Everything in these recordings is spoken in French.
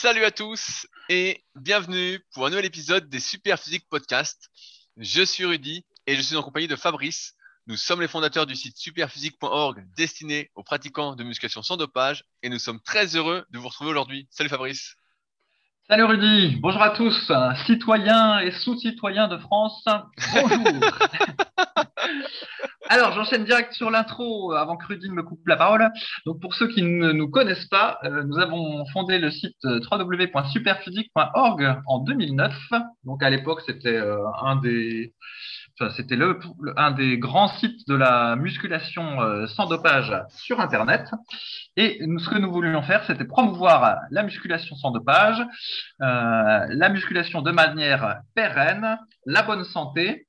Salut à tous et bienvenue pour un nouvel épisode des Super Physique Podcast. Je suis Rudy et je suis en compagnie de Fabrice. Nous sommes les fondateurs du site superphysique.org destiné aux pratiquants de musculation sans dopage et nous sommes très heureux de vous retrouver aujourd'hui. Salut Fabrice. Salut Rudy, bonjour à tous, citoyens et sous-citoyens de France, bonjour. Alors, j'enchaîne direct sur l'intro avant que Rudy ne me coupe la parole. Donc, pour ceux qui ne nous connaissent pas, euh, nous avons fondé le site euh, www.superphysique.org en 2009. Donc, à l'époque, c'était euh, un des c'était le, un des grands sites de la musculation sans dopage sur Internet. Et ce que nous voulions faire, c'était promouvoir la musculation sans dopage, la musculation de manière pérenne, la bonne santé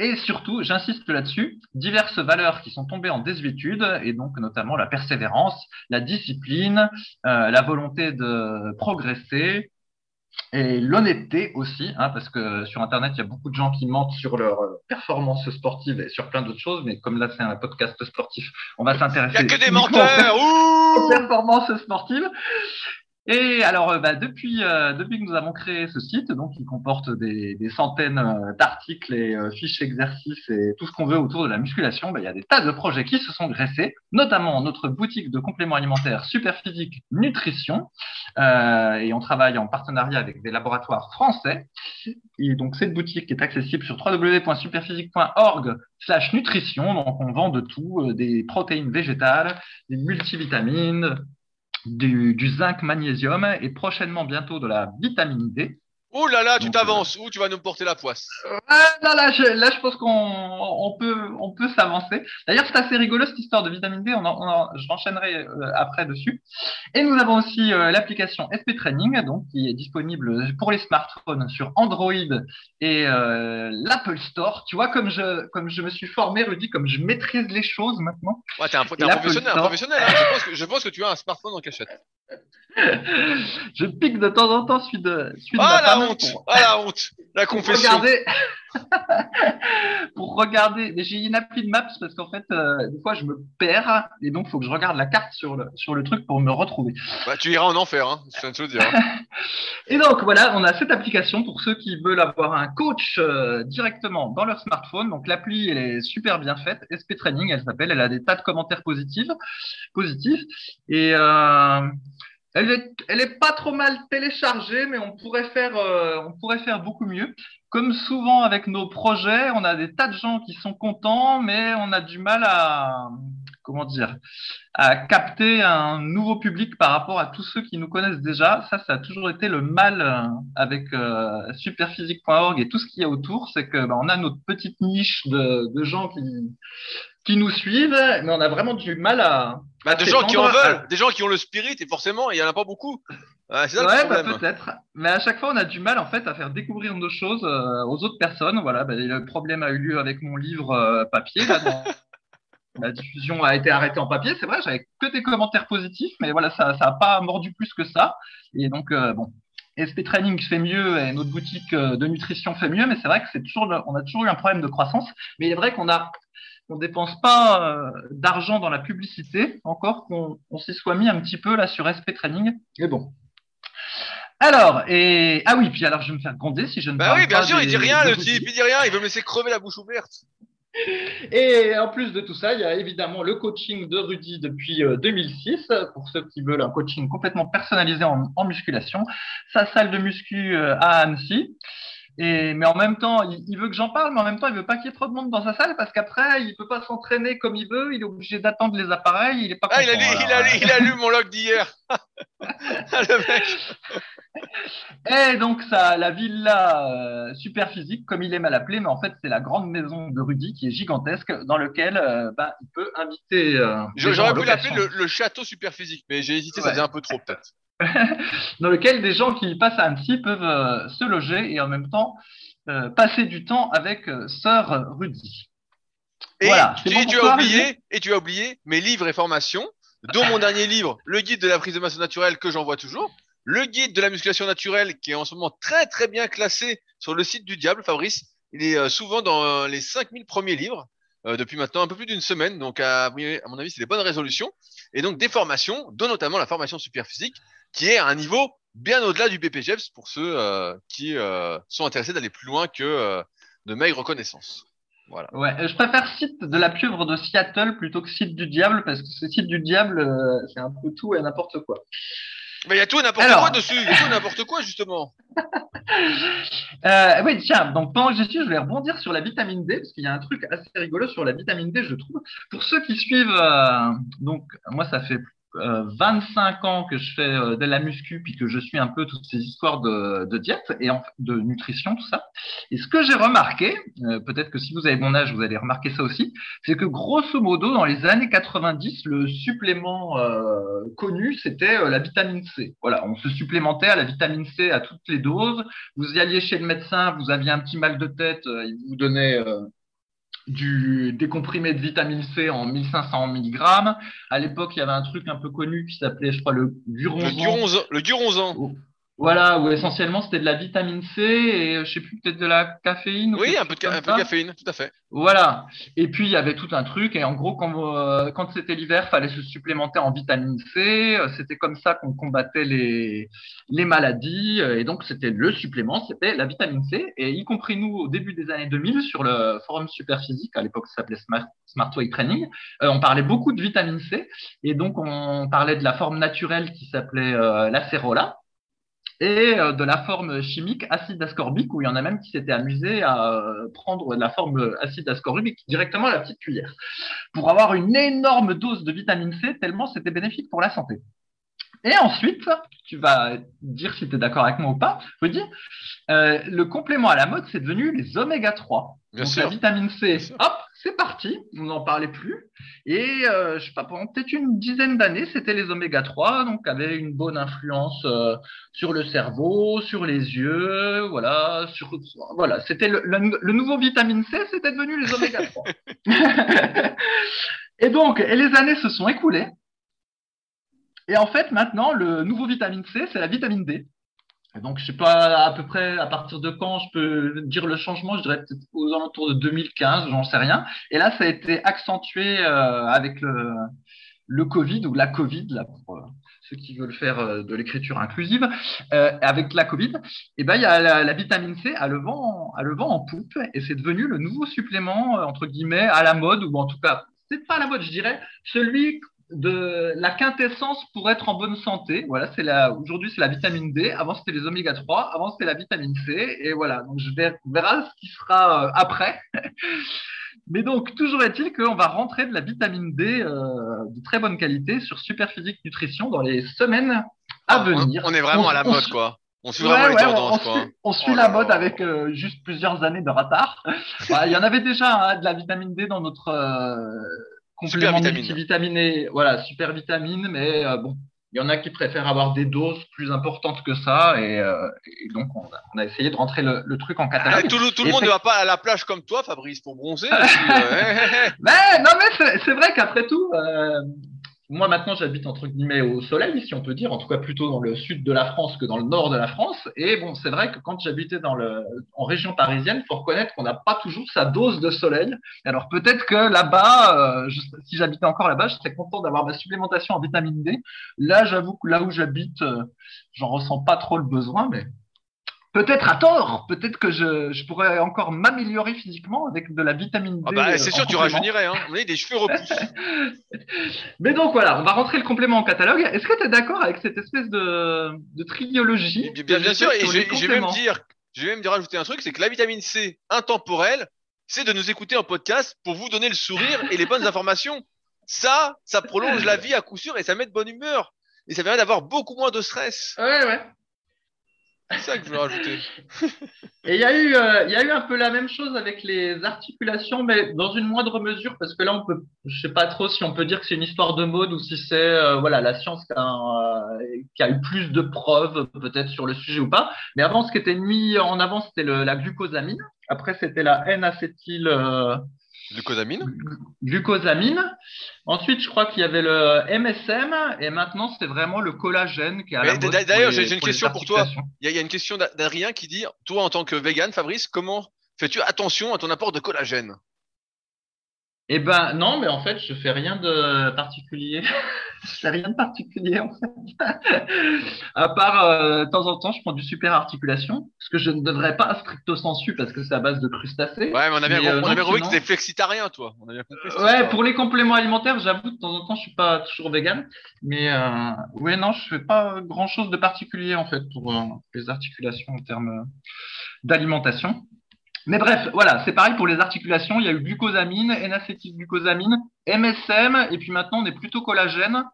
et surtout, j'insiste là-dessus, diverses valeurs qui sont tombées en désuétude, et donc notamment la persévérance, la discipline, euh, la volonté de progresser, et l'honnêteté aussi, hein, parce que sur Internet, il y a beaucoup de gens qui mentent sur leur euh, performance sportive et sur plein d'autres choses, mais comme là c'est un podcast sportif, on va s'intéresser. Il n'y a que des menteurs aux performances sportives. Et alors, euh, bah, depuis, euh, depuis que nous avons créé ce site, donc qui comporte des, des centaines euh, d'articles et fiches exercices et tout ce qu'on veut autour de la musculation, bah, il y a des tas de projets qui se sont greffés, notamment notre boutique de compléments alimentaires Superphysique Nutrition. et on travaille en partenariat avec des laboratoires français. Et donc, cette boutique est accessible sur www.superphysique.org/slash nutrition. Donc, on vend de tout, des protéines végétales, des multivitamines, du, du, zinc, magnésium et prochainement bientôt de la vitamine D. Oh là là, tu t'avances. Où tu vas nous porter la poisse? Non, là, je, là, je pense qu'on on peut, on peut s'avancer. D'ailleurs, c'est assez rigolo cette histoire de vitamine D. On, on je renchaînerai euh, après dessus. Et nous avons aussi euh, l'application SP Training, donc qui est disponible pour les smartphones sur Android et euh, l'Apple Store. Tu vois, comme je, comme je me suis formé, Rudy, comme je maîtrise les choses maintenant. Ouais, t'es un, un, professionnel. Un professionnel hein. je, pense que, je pense que tu as un smartphone en cachette. Je pique de temps en temps celui de, celui de ah, la honte, ah la honte, la confession. Regardez, pour regarder. J'ai une appli de Maps parce qu'en fait, euh, des fois, je me perds et donc il faut que je regarde la carte sur le, sur le truc pour me retrouver. Bah, tu iras en enfer, hein, je viens de te dire. Hein. et donc, voilà, on a cette application pour ceux qui veulent avoir un coach euh, directement dans leur smartphone. Donc, l'appli, elle est super bien faite. SP Training, elle s'appelle. Elle a des tas de commentaires positifs. positifs et. Euh, elle est, elle est pas trop mal téléchargée, mais on pourrait faire, euh, on pourrait faire beaucoup mieux. Comme souvent avec nos projets, on a des tas de gens qui sont contents, mais on a du mal à, comment dire, à capter un nouveau public par rapport à tous ceux qui nous connaissent déjà. Ça, ça a toujours été le mal euh, avec euh, superphysique.org et tout ce qu'il y a autour, c'est que bah, on a notre petite niche de, de gens qui, qui nous suivent, mais on a vraiment du mal à. Bah, des gens qui en veulent, des gens qui ont le spirit, et forcément, il y en a pas beaucoup. Ouais, ça ouais bah, peut-être. Mais à chaque fois, on a du mal en fait à faire découvrir nos choses euh, aux autres personnes. Voilà, bah, le problème a eu lieu avec mon livre euh, papier. la diffusion a été arrêtée en papier, c'est vrai. J'avais que des commentaires positifs, mais voilà, ça, ça a pas mordu plus que ça. Et donc, euh, bon, SP Training fait mieux et notre boutique de nutrition fait mieux, mais c'est vrai que c'est toujours, on a toujours eu un problème de croissance. Mais il est vrai qu'on a on dépense pas euh, d'argent dans la publicité, encore qu'on s'y soit mis un petit peu là sur SP Training. Mais bon. Alors, et ah oui, puis alors je vais me faire gronder si je ne bah oui, bien sûr, il dit rien, le type, il dit rien, il veut me laisser crever la bouche ouverte. Et en plus de tout ça, il y a évidemment le coaching de Rudy depuis 2006, euh, pour ceux qui veulent un coaching complètement personnalisé en, en musculation. Sa salle de muscu euh, à Annecy. Et, mais en même temps, il, veut que j'en parle, mais en même temps, il veut pas qu'il y ait trop de monde dans sa salle parce qu'après, il peut pas s'entraîner comme il veut. Il est obligé d'attendre les appareils. Il est pas. Ah, il a, lu, il, a lu, il a lu mon log d'hier. Ah, le mec. Et donc ça, la villa euh, super physique, comme il aime à l'appeler, mais en fait c'est la grande maison de Rudy qui est gigantesque, dans lequel euh, bah, il peut inviter. Euh, J'aurais pu l'appeler le, château super physique, mais j'ai hésité, ça faisait un peu trop peut-être. dans lequel des gens qui passent à Annecy peuvent euh, se loger et en même temps euh, passer du temps avec euh, Sœur Rudy. Et, voilà, tu, as oublié, et tu as oublié mes livres et formations, dont mon dernier livre, le guide de la prise de masse naturelle que j'envoie toujours, le guide de la musculation naturelle qui est en ce moment très très bien classé sur le site du diable, Fabrice. Il est souvent dans les 5000 premiers livres. depuis maintenant un peu plus d'une semaine. Donc, à, à mon avis, c'est des bonnes résolutions. Et donc, des formations, dont notamment la formation super physique, qui est à un niveau bien au-delà du BPGEPS pour ceux qui sont intéressés d'aller plus loin que de maigre reconnaissance. Voilà. Ouais, je préfère site de la pieuvre de Seattle plutôt que site du diable parce que ce site du diable, c'est un peu tout et n'importe quoi. Mais il y a tout et n'importe quoi dessus. Il y a tout et n'importe quoi, justement. euh, oui, tiens, donc pendant que j'y suis, je vais rebondir sur la vitamine D, parce qu'il y a un truc assez rigolo sur la vitamine D, je trouve. Pour ceux qui suivent, euh, donc, moi, ça fait 25 euh, ans que je fais euh, de la muscu puis que je suis un peu toutes ces histoires de, diète et de nutrition tout ça. Et ce que j'ai remarqué, euh, peut-être que si vous avez mon âge vous allez remarquer ça aussi, c'est que grosso modo dans les années 90 le supplément connu c'était la vitamine C. Voilà, on se supplémentait à la vitamine C à toutes les doses. Vous y alliez chez le médecin, vous aviez un petit mal de tête, il vous donnait du décomprimé de vitamine C en 1500 mg. À l'époque, il y avait un truc un peu connu qui s'appelait, je crois, le Duronzan. Le Duronzan. Oh. Voilà, où essentiellement c'était de la vitamine C et euh, je sais plus, peut-être de la caféine. Oui, un peu, de, un peu de caféine, tout à fait. Voilà. Et puis il y avait tout un truc et en gros quand, euh, quand c'était l'hiver, fallait se supplémenter en vitamine C. Euh, c'était comme ça qu'on combattait les, les maladies et donc c'était le supplément, c'était la vitamine C. Et y compris nous au début des années 2000 sur le forum Superphysique, à l'époque ça s'appelait Smart, Smart Way Training, on parlait beaucoup de vitamine C et donc on parlait de la forme naturelle qui s'appelait la cérola et euh, de la forme chimique acide ascorbique, où il y en a même qui s'étaient amusés à euh, prendre la forme acide ascorbique directement à la petite cuillère, pour avoir une énorme dose de vitamine C, tellement c'était bénéfique pour la santé. Et ensuite, tu vas dire si tu es d'accord avec moi ou pas, je veux dire, le complément à la mode, c'est devenu les oméga 3. Bien Donc sûr. la vitamine C, hop, c'est parti, on n'en parlait plus. Et euh, je sais pas, pendant peut-être une dizaine d'années, c'était les oméga 3, donc avaient une bonne influence euh, sur le cerveau, sur les yeux, voilà, sur voilà, c'était le, le, nouveau vitamine C, c'était devenu les oméga 3. et donc, et les années se sont écoulées. Et en fait, maintenant, le nouveau vitamine C, c'est la vitamine D. Donc, je sais pas à peu près à partir de quand je peux dire le changement, je dirais peut-être aux alentours de 2015, j'en sais rien. Et là, ça a été accentué euh, avec le, le Covid ou la Covid, là, pour euh, ceux qui veulent faire euh, de l'écriture inclusive, euh, avec la Covid, et ben, il y a la, la, vitamine C à le, vent, à le vent en poupe et c'est devenu le nouveau supplément, entre guillemets, à la mode, ou en tout cas, c'est pas à la mode, je dirais, celui de la quintessence pour être en bonne santé. Voilà, c'est la aujourd'hui c'est la vitamine D. Avant c'était les oméga 3. Avant c'était la vitamine C. Et voilà, donc je verra ce qui sera euh, après. Mais donc toujours est-il qu'on va rentrer de la vitamine D euh, de très bonne qualité sur Superphysique Nutrition dans les semaines à venir. On, est vraiment on, à la mode quoi. On suit vraiment ouais, les tendances on, quoi. Suit, on suit Oh la mode avec euh, juste plusieurs années de retard. Voilà, il y en avait déjà hein, de la vitamine D dans notre euh, complément Super vitamine. multivitaminé, voilà, super vitamine, mais euh, bon, il y en a qui préfèrent avoir des doses plus importantes que ça, et, euh, et donc on a, on a, essayé de rentrer le, le truc en catalogue. Ah, tout le, tout le monde ne va pas à la plage comme toi, Fabrice, pour bronzer. aussi, euh, Mais non, mais c'est- c'est vrai qu'après tout, euh, moi maintenant j'habite entre guillemets au soleil, si on peut dire, en tout cas plutôt dans le sud de la France que dans le nord de la France. Et bon, c'est vrai que quand j'habitais dans le, en région parisienne, faut reconnaître qu'on n'a pas toujours sa dose de soleil. Alors peut-être que là-bas, euh, si j'habitais encore là-bas, je serais content d'avoir ma supplémentation en vitamine D. Là, j'avoue que là où j'habite, euh, j'en ressens pas trop le besoin, mais peut-être à tort. Peut-être que je, je pourrais encore m'améliorer physiquement avec de la vitamine D. ah bah, c'est euh, sûr, tu rajeunirais. Hein. Vous avez des cheveux repoussent. Mais donc voilà, on va rentrer le complément en catalogue. Est-ce que tu es d'accord avec cette espèce de, de triologie bien, sûr, et je, vais- même dire, je vais même dire rajouter un truc, c'est que la vitamine C intemporelle, c'est de nous écouter en podcast pour vous donner le sourire et les bonnes informations. Ça, ça prolonge la vie à coup sûr et ça met de bonne humeur. Et ça permet d'avoir beaucoup moins de stress. Ouais, ouais. C'est ça que je voulais rajouter. Et il y, a eu, euh, y a eu un peu la même chose avec les articulations, mais dans une moindre mesure, parce que là, on peut, je sais pas trop si on peut dire que c'est une histoire de mode ou si c'est euh, voilà la science qui a, euh, qui a eu plus de preuves peut-être sur le sujet ou pas. Mais avant, ce qui était mis en avant, c'était la glucosamine. Après, c'était la N-acétyl. Glucosamine glucosamine. Ensuite, je crois qu'il y avait le MSM et maintenant c'est vraiment le collagène qui est d'ailleurs, j'ai- une question pour toi. Il y, a- il y a une question d'A- d'Adrien qui dit Toi, en tant que vegan, Fabrice, comment fais-tu attention à ton apport de collagène? Eh ben non, mais en fait, je fais rien de particulier. fais rien de particulier en fait. à part euh, de temps en temps, je prends du super articulation, ce que je ne devrais pas stricto sensu parce que c'est à base de crustacés. Ouais, mais on a bien, euh, compris que tu flexitarien, toi. On a bien compris, ouais, pour les compléments alimentaires, j'avoue, de temps en temps, je suis pas toujours vegan, mais euh, ouais, non, je fais pas grand chose de particulier en fait pour euh, les articulations en termes d'alimentation. Mais bref, voilà, c'est pareil pour les articulations. Il y a eu glucosamine, N-acétylglucosamine, MSM, et puis maintenant on est plutôt collagène.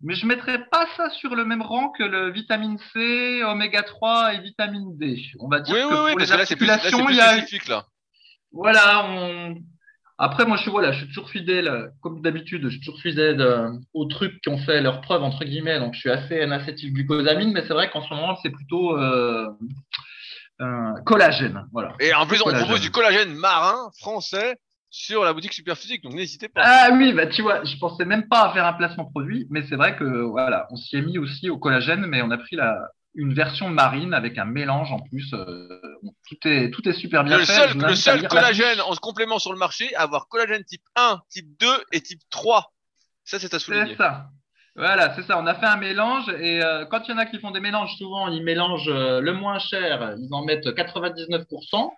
Mais je ne mettrais pas ça sur le même rang que le vitamine C, oméga 3 et vitamine D. On va dire oui, que oui, pour oui, les articulations, plus, il y a... spécifique là. Voilà, on... Après, moi, je suis, voilà, je suis toujours fidèle, comme d'habitude, je suis toujours fidèle euh, aux trucs qui ont fait leur preuve, entre guillemets. Donc, je suis assez N-acétylglucosamine, mais c'est vrai qu'en ce moment, c'est plutôt euh, collagène. Voilà. Et en plus, on propose du collagène marin français sur la boutique Superphysique, donc n'hésitez pas. Ah oui, bah tu vois, je pensais même pas à faire un placement produit, mais c'est vrai que voilà, on s'y est mis aussi au collagène, mais on a pris la, une version marine avec un mélange en plus. Euh, tout est tout est super bien le fait. Seul, le seul collagène en complément sur le marché, avoir collagène type 1, type 2 et type 3. Ça, c'est à souligner. C'est ça. Voilà, c'est ça. On a fait un mélange et euh, quand il y en a qui font des mélanges, souvent ils mélangent euh, le moins cher, ils en mettent 99%,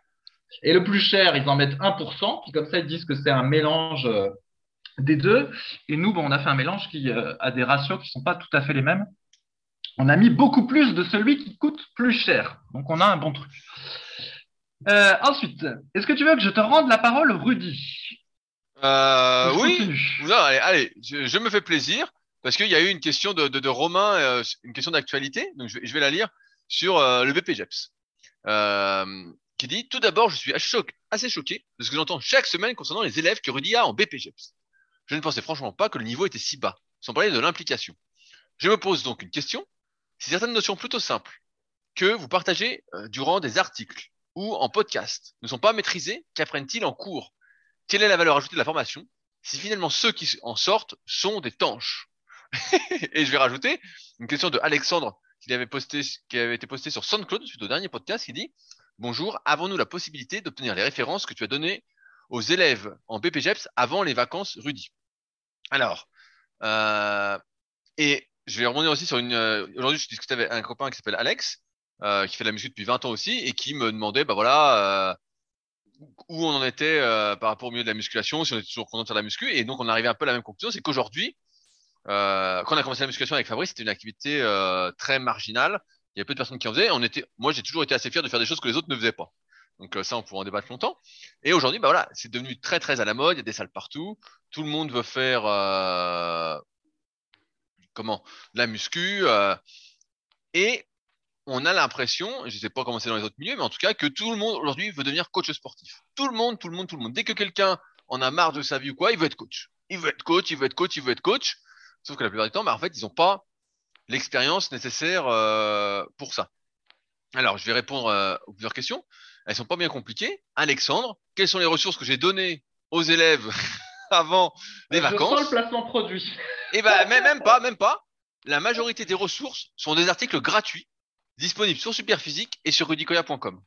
et le plus cher, ils en mettent 1%. Puis comme ça, ils disent que c'est un mélange euh, des deux. Et nous, bon, on a fait un mélange qui a des ratios qui sont pas tout à fait les mêmes. On a mis beaucoup plus de celui qui coûte plus cher. Donc on a un bon truc. ensuite, est-ce que tu veux que je te rende la parole, Rudy? Euh, Oui. Non, allez, allez je, je me fais plaisir parce qu'il y a eu une question de, de, de Romain, euh, une question d'actualité, donc je vais, je vais, la lire sur euh, le BPGEPS, euh, qui dit Tout d'abord, je suis assez, choqué, de ce que j'entends chaque semaine concernant les élèves que Rudy a en BPGEPS. Je ne pensais franchement pas que le niveau était si bas, sans parler de l'implication. Je me pose donc une question si certaines notions plutôt simples que vous partagez euh, durant des articles ou en podcast ne sont pas maîtrisées, qu'apprennent-ils en cours? Quelle est la valeur ajoutée de la formation? Si finalement ceux qui en sortent sont des tanches et je vais rajouter une question de Alexandre qui avait posté, qui avait été postée sur SoundCloud suite au dernier podcast, qui dit Bonjour, avons-nous la possibilité d'obtenir les références que tu as données aux élèves en BPGEPS avant les vacances Rudy? Alors, euh, et je vais rebondir aussi sur une. Euh, Aujourd'hui, je discutais avec un copain qui s'appelle Alex, euh, qui fait de la musique depuis 20 ans aussi, et qui me demandait, bah voilà, où on en était par rapport au milieu de la musculation, si on était toujours content de faire de la muscu, et donc on arrivait un peu à la même conclusion, c'est qu'aujourd'hui, euh, quand on a commencé la musculation avec Fabrice, c'était une activité euh, très marginale. Il y avait peu de personnes qui en faisaient. On était, moi, j'ai toujours été assez fier de faire des choses que les autres ne faisaient pas. Donc euh, ça, on pourra en débattre longtemps. Et aujourd'hui, bah voilà, c'est devenu très très à la mode. Il y a des salles partout. Tout le monde veut faire comment la muscu. Et on a l'impression, je ne sais pas comment c'est dans les autres milieux, mais en tout cas que tout le monde aujourd'hui veut devenir coach sportif. Tout le monde, tout le monde, tout le monde. Dès que quelqu'un en a marre de sa vie ou quoi, il veut être coach. Il veut être coach, il veut être coach, il veut être coach. Sauf que la plupart du temps, bah, en fait, ils n'ont pas l'expérience nécessaire euh, pour ça. Alors, je vais répondre euh, aux plusieurs questions. Elles sont pas bien compliquées. Alexandre, quelles sont les ressources que j'ai données aux élèves avant les je vacances sens le placement produit. Eh ben, même, même pas, même pas. La majorité des ressources sont des articles gratuits, disponibles sur Superphysique et sur rudicoya.com.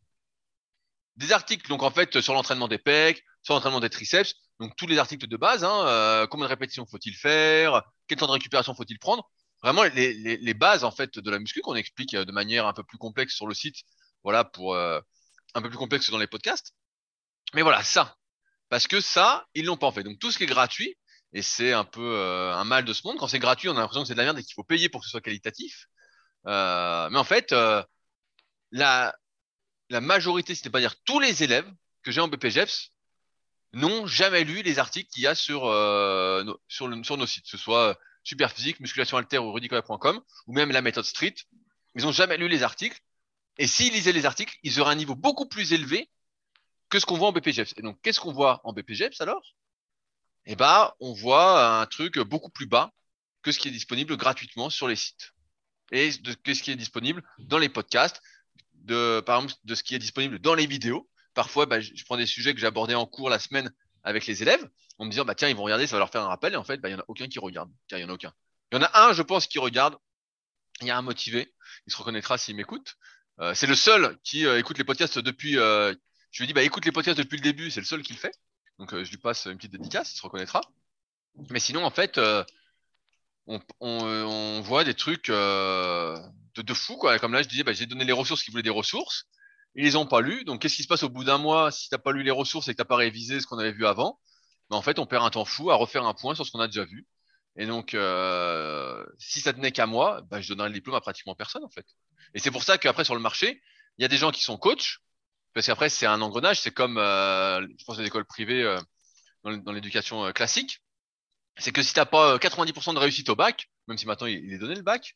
Des articles, donc en fait, sur l'entraînement des pecs, sur l'entraînement des triceps, donc tous les articles de base, hein, euh, combien de répétitions faut-il faire, quel temps de récupération faut-il prendre, vraiment les, bases en fait de la muscu qu'on explique de manière un peu plus complexe sur le site, voilà pour euh, un peu plus complexe dans les podcasts. Mais voilà ça, parce que ça ils l'ont pas fait. Donc tout ce qui est gratuit et c'est un peu euh, un mal de ce monde quand c'est gratuit, on a l'impression que c'est de la merde et qu'il faut payer pour que ce soit qualitatif. Euh, mais en fait, la majorité, c'est pas dire tous les élèves que j'ai en BPGEPS n'ont jamais lu les articles qu'il y a sur, euh, sur, nos sites, que ce soit Superphysique, Musculation Alter ou rudicola.com, ou même la méthode Street. Ils n'ont jamais lu les articles. Et s'ils lisaient les articles, ils auraient un niveau beaucoup plus élevé que ce qu'on voit en BPGEPS. Et donc, qu'est-ce qu'on voit en BPGEPS alors? Eh ben, on voit un truc beaucoup plus bas que ce qui est disponible gratuitement sur les sites. Et de, ce qui est disponible dans les podcasts, de, par exemple, de ce qui est disponible dans les vidéos. Parfois, bah, je prends des sujets que j'ai abordés en cours la semaine avec les élèves, en me disant, bah, tiens, ils vont regarder, ça va leur faire un rappel. Et en fait, bah, il y en a aucun qui regarde. Il y en a aucun. Il y en a un, je pense, qui regarde. Il y a un motivé. Il se reconnaîtra s'il m'écoute. Euh, c'est le seul qui euh, écoute les podcasts depuis. Euh, je lui dis, écoute les podcasts depuis le début. C'est le seul qui le fait. Donc, je lui passe une petite dédicace. Il se reconnaîtra. Mais sinon, en fait, on, voit des trucs de, de fou, quoi. Comme là, je disais, j'ai donné les ressources qui voulaient des ressources. Ils les ont pas lues. Donc, qu'est-ce qui se passe au bout d'un mois? Si t'as pas lu les ressources et que t'as pas révisé ce qu'on avait vu avant bah, En fait, on perd un temps fou à refaire un point sur ce qu'on a déjà vu. Et donc, euh, si ça tenait qu'à moi, bah, je donnerais le diplôme à pratiquement personne, en fait. Et c'est pour ça qu'après, sur le marché, il y a des gens qui sont coachs, parce qu'après, c'est un engrenage. C'est comme, euh, je pense, les écoles privées euh, dans l'éducation classique. C'est que si t'as pas 90% de réussite au bac, même si maintenant il est donné le bac,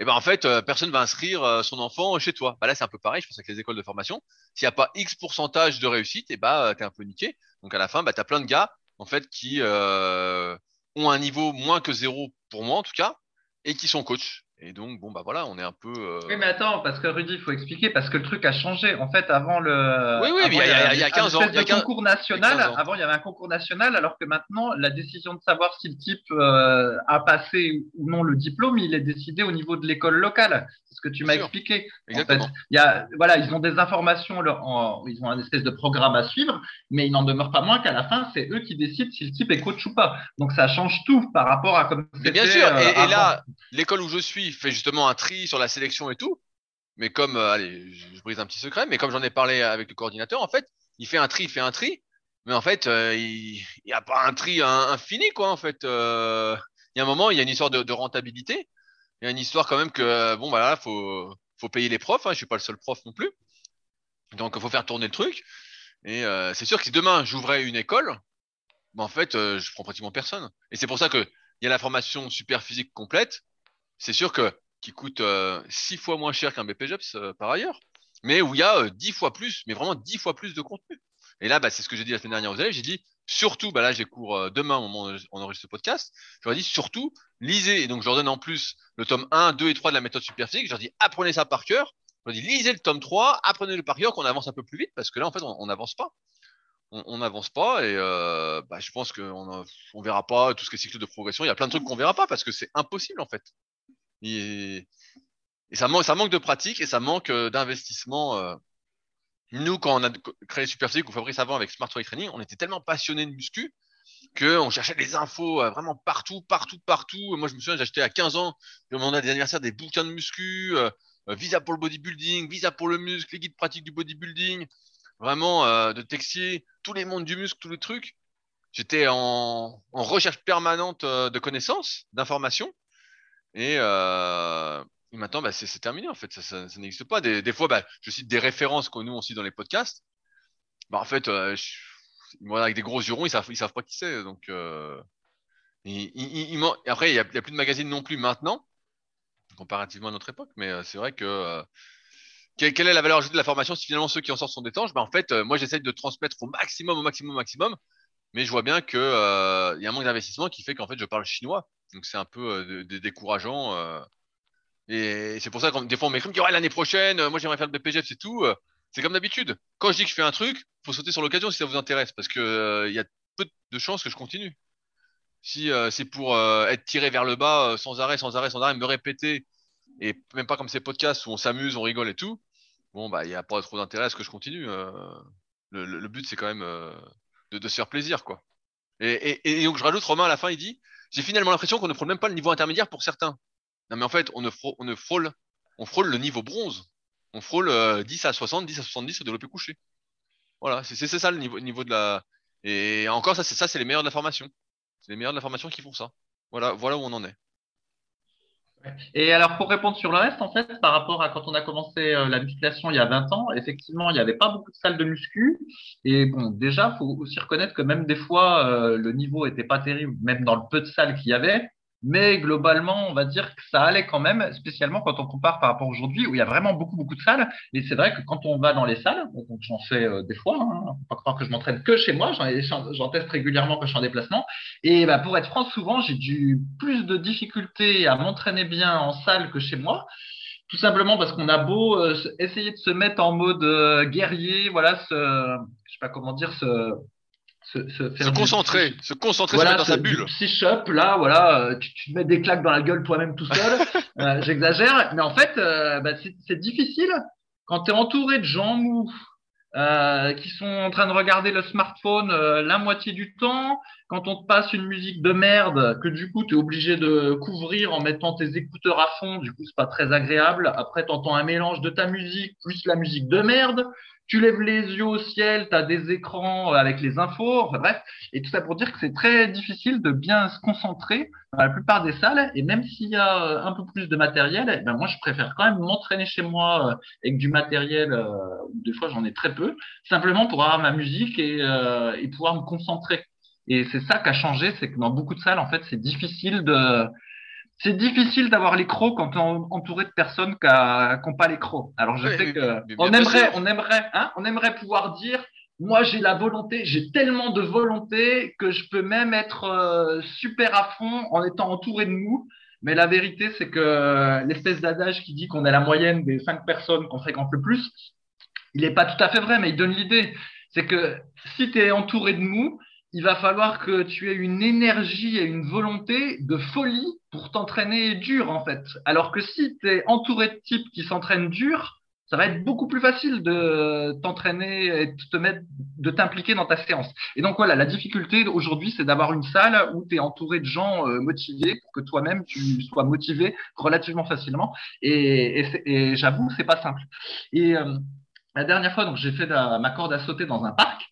et ben en fait, personne va inscrire son enfant chez toi. Bah là, c'est un peu pareil, je pense, avec les écoles de formation. S'il n'y a pas X pourcentage de réussite, et bah, t'es un peu niqué. Donc à la fin, bah, t'as plein de gars, en fait, qui ont un niveau moins que zéro pour moi en tout cas, et qui sont coachs. Et donc, bon, bah voilà, on est un peu. Euh, oui, mais attends, parce que Rudy, il faut expliquer, parce que le truc a changé. En fait, avant le. Oui, oui, il y, a, y a 15 ans. Il y a un concours national. Avant, il y avait un concours national, alors que maintenant, la décision de savoir si le type euh, a passé ou non le diplôme, il est décidé au niveau de l'école locale. Ce que tu m'as expliqué. Exactement. y a, voilà, ils ont des informations, en, ils ont un espèce de programme à suivre, mais il n'en demeure pas moins qu'à la fin, c'est eux qui décident si le type est coach ou pas. Donc, ça change tout par rapport à comme c'était. Bien sûr. et euh, là, l'école où je suis, fait justement un tri sur la sélection et tout. Mais comme, euh, allez, je, brise un petit secret, mais comme j'en ai parlé avec le coordinateur, en fait, il fait un tri, il fait un tri. Mais en fait, euh, il n'y a pas un tri infini, quoi, en fait. Euh, il y a un moment, il y a une histoire de, rentabilité. Il y a une histoire quand même que, bon, bah là, faut, faut payer les profs. Hein, je suis pas le seul prof non plus. Donc, il faut faire tourner le truc. Et c'est sûr que si demain j'ouvrais une école, bah, en fait, je prends pratiquement personne. Et c'est pour ça que il y a la formation super physique complète c'est sûr que qui coûte euh, six fois moins cher qu'un BPJEPS euh, par ailleurs, mais où il y a euh, dix fois plus, mais vraiment dix fois plus de contenu. Et là, bah, c'est ce que j'ai dit la semaine dernière aux élèves. J'ai dit surtout, bah là, j'ai cours demain au moment où on enregistre ce podcast. Je leur ai dit surtout, lisez. Et donc, je leur donne en plus le tome 1, 2 et 3 de la méthode superphysique. Je leur dis apprenez ça par cœur. Je leur dis lisez le tome 3, apprenez-le par cœur, qu'on avance un peu plus vite parce que là, en fait, on n'avance pas. On n'avance pas et bah, je pense qu'on on verra pas tout ce qui est cycle de progression. Il y a plein de trucs qu'on verra pas parce que c'est impossible en fait. Et, ça, manque, de pratique et ça manque euh, d'investissement. Euh. Nous, quand on a créé Superphysique ou Fabrice avant avec Smart Training, on était tellement passionnés de muscu qu'on cherchait des infos euh, vraiment partout, partout, partout. Moi, je me souviens, acheté à 15 ans, on a des anniversaires, des bouquins de muscu, visa pour le bodybuilding, visa pour le muscle, les guides pratiques du bodybuilding, vraiment de Texier, tous les mondes du muscle, tous les trucs. J'étais en, en, recherche permanente de connaissances, d'informations. Et, maintenant, bah, c'est terminé en fait, ça, n'existe pas. Des, fois, bah, je cite des références que nous on cite dans les podcasts. Bah, en fait, euh, avec des gros jurons, ils savent, ils savent pas qui c'est. Donc, euh, après, il n'y a, plus de magazines non plus maintenant, comparativement à notre époque. Mais euh, c'est vrai que quelle, est la valeur ajoutée de la formation si finalement ceux qui en sortent sont des tanges? En fait, moi, j'essaie de transmettre au maximum, au maximum, au maximum. Mais je vois bien qu'il y a un manque d'investissement qui fait qu'en fait, je parle chinois. Donc c'est un peu décourageant. Euh. et c'est pour ça que des fois on m'écrit, ouais, l'année prochaine, euh, moi j'aimerais faire le BPGF, c'est tout. c'est comme d'habitude. Quand je dis que je fais un truc, faut sauter sur l'occasion si ça vous intéresse, parce que il y a peu de chances que je continue. Si c'est pour être tiré vers le bas sans arrêt, sans arrêt, sans arrêt, me répéter, et même pas comme ces podcasts où on s'amuse, on rigole et tout, bon bah il n'y a pas trop d'intérêt à ce que je continue. Le, but c'est quand même de, se faire plaisir quoi. Et, et, donc je rajoute Romain à la fin, il dit j'ai finalement l'impression qu'on ne frôle même pas le niveau intermédiaire pour certains. Non, mais en fait, on, ne frôle, on, frôle le niveau bronze. On frôle 10 euh, à 60, 10 à 70 au développé couché. Voilà, c'est ça le niveau, niveau de la. Et encore, ça, c'est ça, c'est les meilleurs de la formation. C'est les meilleurs de la formation qui font ça. Voilà, voilà où on en est. Et alors, pour répondre sur le reste, en fait, par rapport à quand on a commencé euh, la musculation il y a 20 ans, effectivement, il n'y avait pas beaucoup de salles de muscu. Et bon, déjà, faut aussi reconnaître que même des fois, euh, le niveau était pas terrible, même dans le peu de salles qu'il y avait. Mais globalement, on va dire que ça allait quand même, spécialement quand on compare par rapport aujourd'hui où il y a vraiment beaucoup, beaucoup de salles. Et c'est vrai que quand on va dans les salles, donc j'en fais euh, des fois, hein, faut pas croire que je m'entraîne que chez moi, j'en teste régulièrement quand je suis en déplacement. Et bah, pour être franc, souvent, j'ai du plus de difficultés à m'entraîner bien en salle que chez moi. Tout simplement parce qu'on a beau euh, essayer de se mettre en mode euh, guerrier, voilà, ce, je sais pas comment dire, ce, se, se, se concentrer, se concentrer voilà, dans sa bulle. Là, voilà, euh, tu, tu, te mets des claques dans la gueule toi-même tout seul. euh, J'exagère, mais en fait, euh, bah, c'est difficile quand tu es entouré de gens mous. Euh, qui sont en train de regarder le smartphone la moitié du temps, quand on te passe une musique de merde, que du coup, tu es obligé de couvrir en mettant tes écouteurs à fond, du coup, c'est pas très agréable. Après, tu entends un mélange de ta musique plus la musique de merde. Tu lèves les yeux au ciel, tu as des écrans avec les infos, enfin bref. Et tout ça pour dire que c'est très difficile de bien se concentrer dans la plupart des salles. Et même s'il y a euh, un peu plus de matériel, eh ben moi, je préfère quand même m'entraîner chez moi euh, avec du matériel. Euh, des fois, j'en ai très peu, simplement pour avoir ma musique et, et pouvoir me concentrer. Et c'est ça qui a changé, c'est que dans beaucoup de salles, en fait, c'est difficile de, c'est difficile d'avoir les crocs quand tu es entouré de personnes qui n'ont pas les crocs. Alors je sais que on aimerait, on aimerait, hein, on aimerait pouvoir dire, moi j'ai la volonté, j'ai tellement de volonté que je peux même être euh, super à fond en étant entouré de nous. Mais la vérité, c'est que l'espèce d'adage qui dit qu'on est la moyenne des cinq personnes qu'on fréquente le plus, il n'est pas tout à fait vrai, mais il donne l'idée. C'est que si tu es entouré de nous, il va falloir que tu aies une énergie et une volonté de folie pour t'entraîner dur, en fait. Alors que si tu es entouré de types qui s'entraînent dur, ça va être beaucoup plus facile de t'entraîner et de te mettre, de t'impliquer dans ta séance. Et donc voilà, la difficulté aujourd'hui, c'est d'avoir une salle où tu entouré de gens euh, motivés pour que toi-même tu sois motivé relativement facilement. Et j'avoue, c'est pas simple. Et euh, la dernière fois, donc j'ai fait ma corde à sauter dans un parc.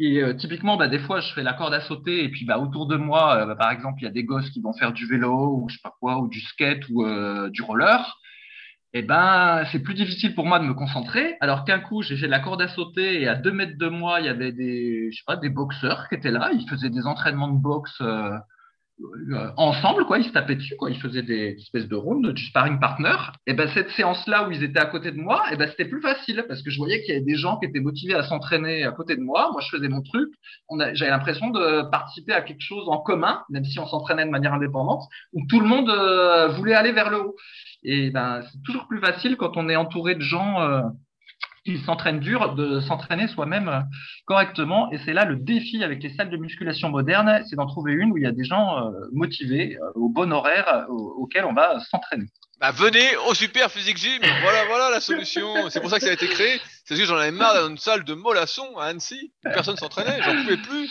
Et euh, typiquement, bah, des fois, je fais la corde à sauter et puis bah, autour de moi, euh, bah, par exemple, il y a des gosses qui vont faire du vélo ou je sais pas quoi, ou du skate ou euh, du roller. Et ben, c'est plus difficile pour moi de me concentrer. Alors qu'un coup, j'ai fait la corde à sauter et à deux mètres de moi, il y avait des, je sais pas, des boxeurs qui étaient là. Ils faisaient des entraînements de boxe euh, ensemble, quoi. Ils se tapaient dessus, quoi. Ils faisaient des espèces de rounds, du sparring partner. Et ben cette séance-là où ils étaient à côté de moi, et ben c'était plus facile parce que je voyais qu'il y avait des gens qui étaient motivés à s'entraîner à côté de moi. Moi, je faisais mon truc. J'avais l'impression de participer à quelque chose en commun, même si on s'entraînait de manière indépendante, où tout le monde euh, voulait aller vers le haut. Et ben c'est toujours plus facile quand on est entouré de gens. Euh, il s'entraîne dur, de s'entraîner soi-même euh, correctement. Et c'est là le défi avec les salles de musculation modernes, c'est d'en trouver une où il y a des gens euh, motivés, euh, au bon horaire, auquel on va s'entraîner. Bah venez au Super Physique Gym, voilà, voilà la solution. C'est pour ça que ça a été créé. C'est que j'en avais marre dans une salle de mollasson à Annecy, où personne s'entraînait, j'en pouvais plus.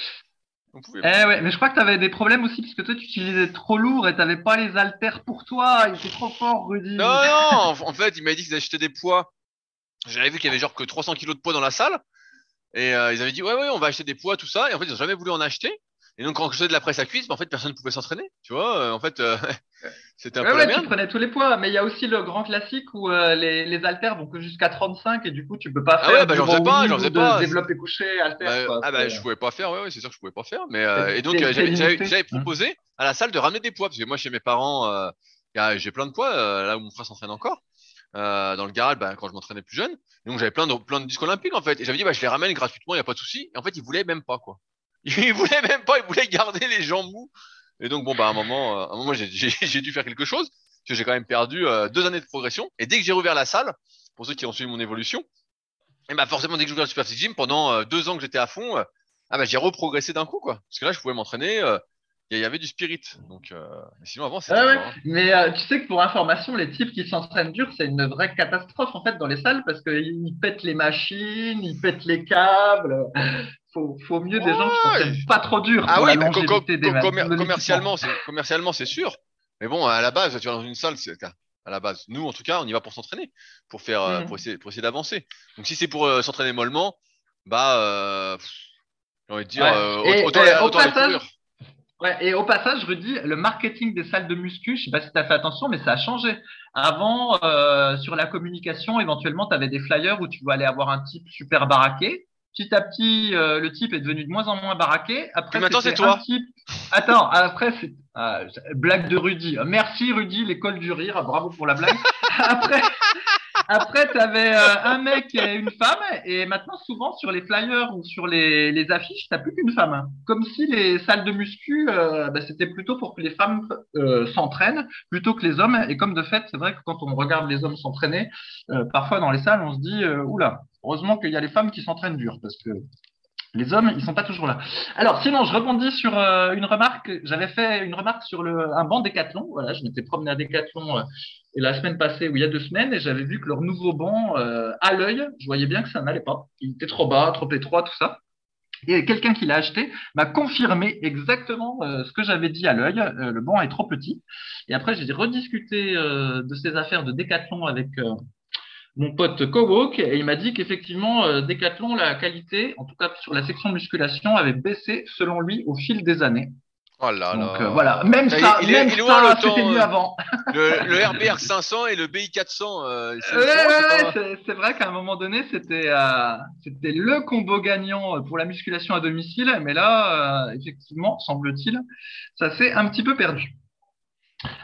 Eh ouais, mais je crois que tu avais des problèmes aussi parce que toi tu utilisais trop lourd et tu n'avais pas les haltères pour toi. Il était trop fort, Rudy. Non, non, en fait, il m'a dit qu'ils achetaient des poids j'avais vu qu'il y avait genre que 300 kilos de poids dans la salle. Et euh, ils avaient dit, ouais, ouais, on va acheter des poids, tout ça. Et en fait, ils n'ont jamais voulu en acheter. Et donc, quand je faisais de la presse à cuisse, bah, en fait, personne ne pouvait s'entraîner. Tu vois, euh, en fait, euh, c'était un ouais, peu ouais, la tu prenais tous les poids. Mais il y a aussi le grand classique où les, les haltères vont que jusqu'à 35 et du coup, tu peux pas ah faire. ouais, bah, j'en faisais pas, j'en faisais pas. Développer couché. Bah, ah bah, je pouvais pas faire, ouais, ouais, c'est sûr que je pouvais pas faire. Mais, et donc, j'avais hein. proposé à la salle de ramener des poids. Parce que moi, chez mes parents, j'ai plein de poids, là où mon frère s'entraîne encore. Euh, dans le garage bah, quand je m'entraînais plus jeune. donc j'avais plein de plein de disques olympiques en fait. Et j'avais dit bah je les ramène gratuitement, il y a pas de souci. Et en fait ils voulaient même pas quoi. Ils voulaient même pas, ils voulaient garder les jambes mous. Et donc bon bah à un moment, euh, à un moment j'ai dû faire quelque chose parce que j'ai quand même perdu euh, deux années de progression. Et dès que j'ai rouvert la salle, pour ceux qui ont suivi mon évolution, et bah forcément dès que j'ai ouvert le Super Gym pendant deux ans que j'étais à fond, ah bah j'ai reprogressé d'un coup quoi. Parce que là je pouvais m'entraîner il y avait du spirit. Donc, euh, sinon, avant, c'était. ouais. Mais euh, tu sais que pour information, les types qui s'entraînent dur, c'est une vraie catastrophe en fait dans les salles parce qu'ils pètent les machines, ils pètent les câbles. Faut, faut mieux des gens qui s'entraînent pas trop dur. Ah oui, commercialement, c'est commercialement, c'est sûr. Mais bon, à la base, tu vas dans une salle, c'est à la base. Nous, en tout cas, on y va pour s'entraîner, pour faire, euh, mm. pour essayer, pour essayer d'avancer. Donc, si c'est pour s'entraîner mollement, bah, j'ai envie de dire, autant, autant, Ouais, et au passage, Rudy, le marketing des salles de muscu, je sais pas si tu as fait attention, mais ça a changé. Avant, euh, sur la communication, éventuellement, tu avais des flyers où tu aller avoir un type super baraqué. Petit à petit, euh, le type est devenu de moins en moins baraqué. Après, maintenant, c'est toi. Type... Attends, après, c'est ah, blague de Rudy. Merci Rudy, l'école du rire. Bravo pour la blague. après, après, tu avais euh, un mec et une femme, et maintenant, souvent, sur les flyers ou sur les, affiches, tu plus qu'une femme. Comme si les salles de muscu, euh, bah, c'était plutôt pour que les femmes euh, s'entraînent plutôt que les hommes. Et comme de fait, c'est vrai que quand on regarde les hommes s'entraîner, parfois dans les salles, on se dit, oula, heureusement qu'il y a les femmes qui s'entraînent dur, parce que les hommes, ils sont pas toujours là. Alors, sinon, je rebondis sur une remarque. J'avais fait une remarque sur le, un banc Décathlon. Voilà, je m'étais promené à Décathlon et la semaine passée, ou il y a deux semaines, et j'avais vu que leur nouveau banc, euh, à l'œil, je voyais bien que ça n'allait pas. Il était trop bas, trop étroit, tout ça. Et quelqu'un qui l'a acheté m'a confirmé exactement euh, ce que j'avais dit à l'œil. Euh, le banc est trop petit. Et après, j'ai rediscuté euh, de ces affaires de décathlon avec mon pote Kowok et il m'a dit qu'effectivement, décathlon, la qualité, en tout cas sur la section musculation, avait baissé selon lui au fil des années. Oh là Donc, là. voilà, même ça, il, même ça, c'était mieux avant. Le, le, RBR 500 et le BI 400. Euh, c'est vrai qu'à un moment donné, c'était euh, c'était le combo gagnant pour la musculation à domicile, mais là, euh, effectivement, semble-t-il, ça s'est un petit peu perdu.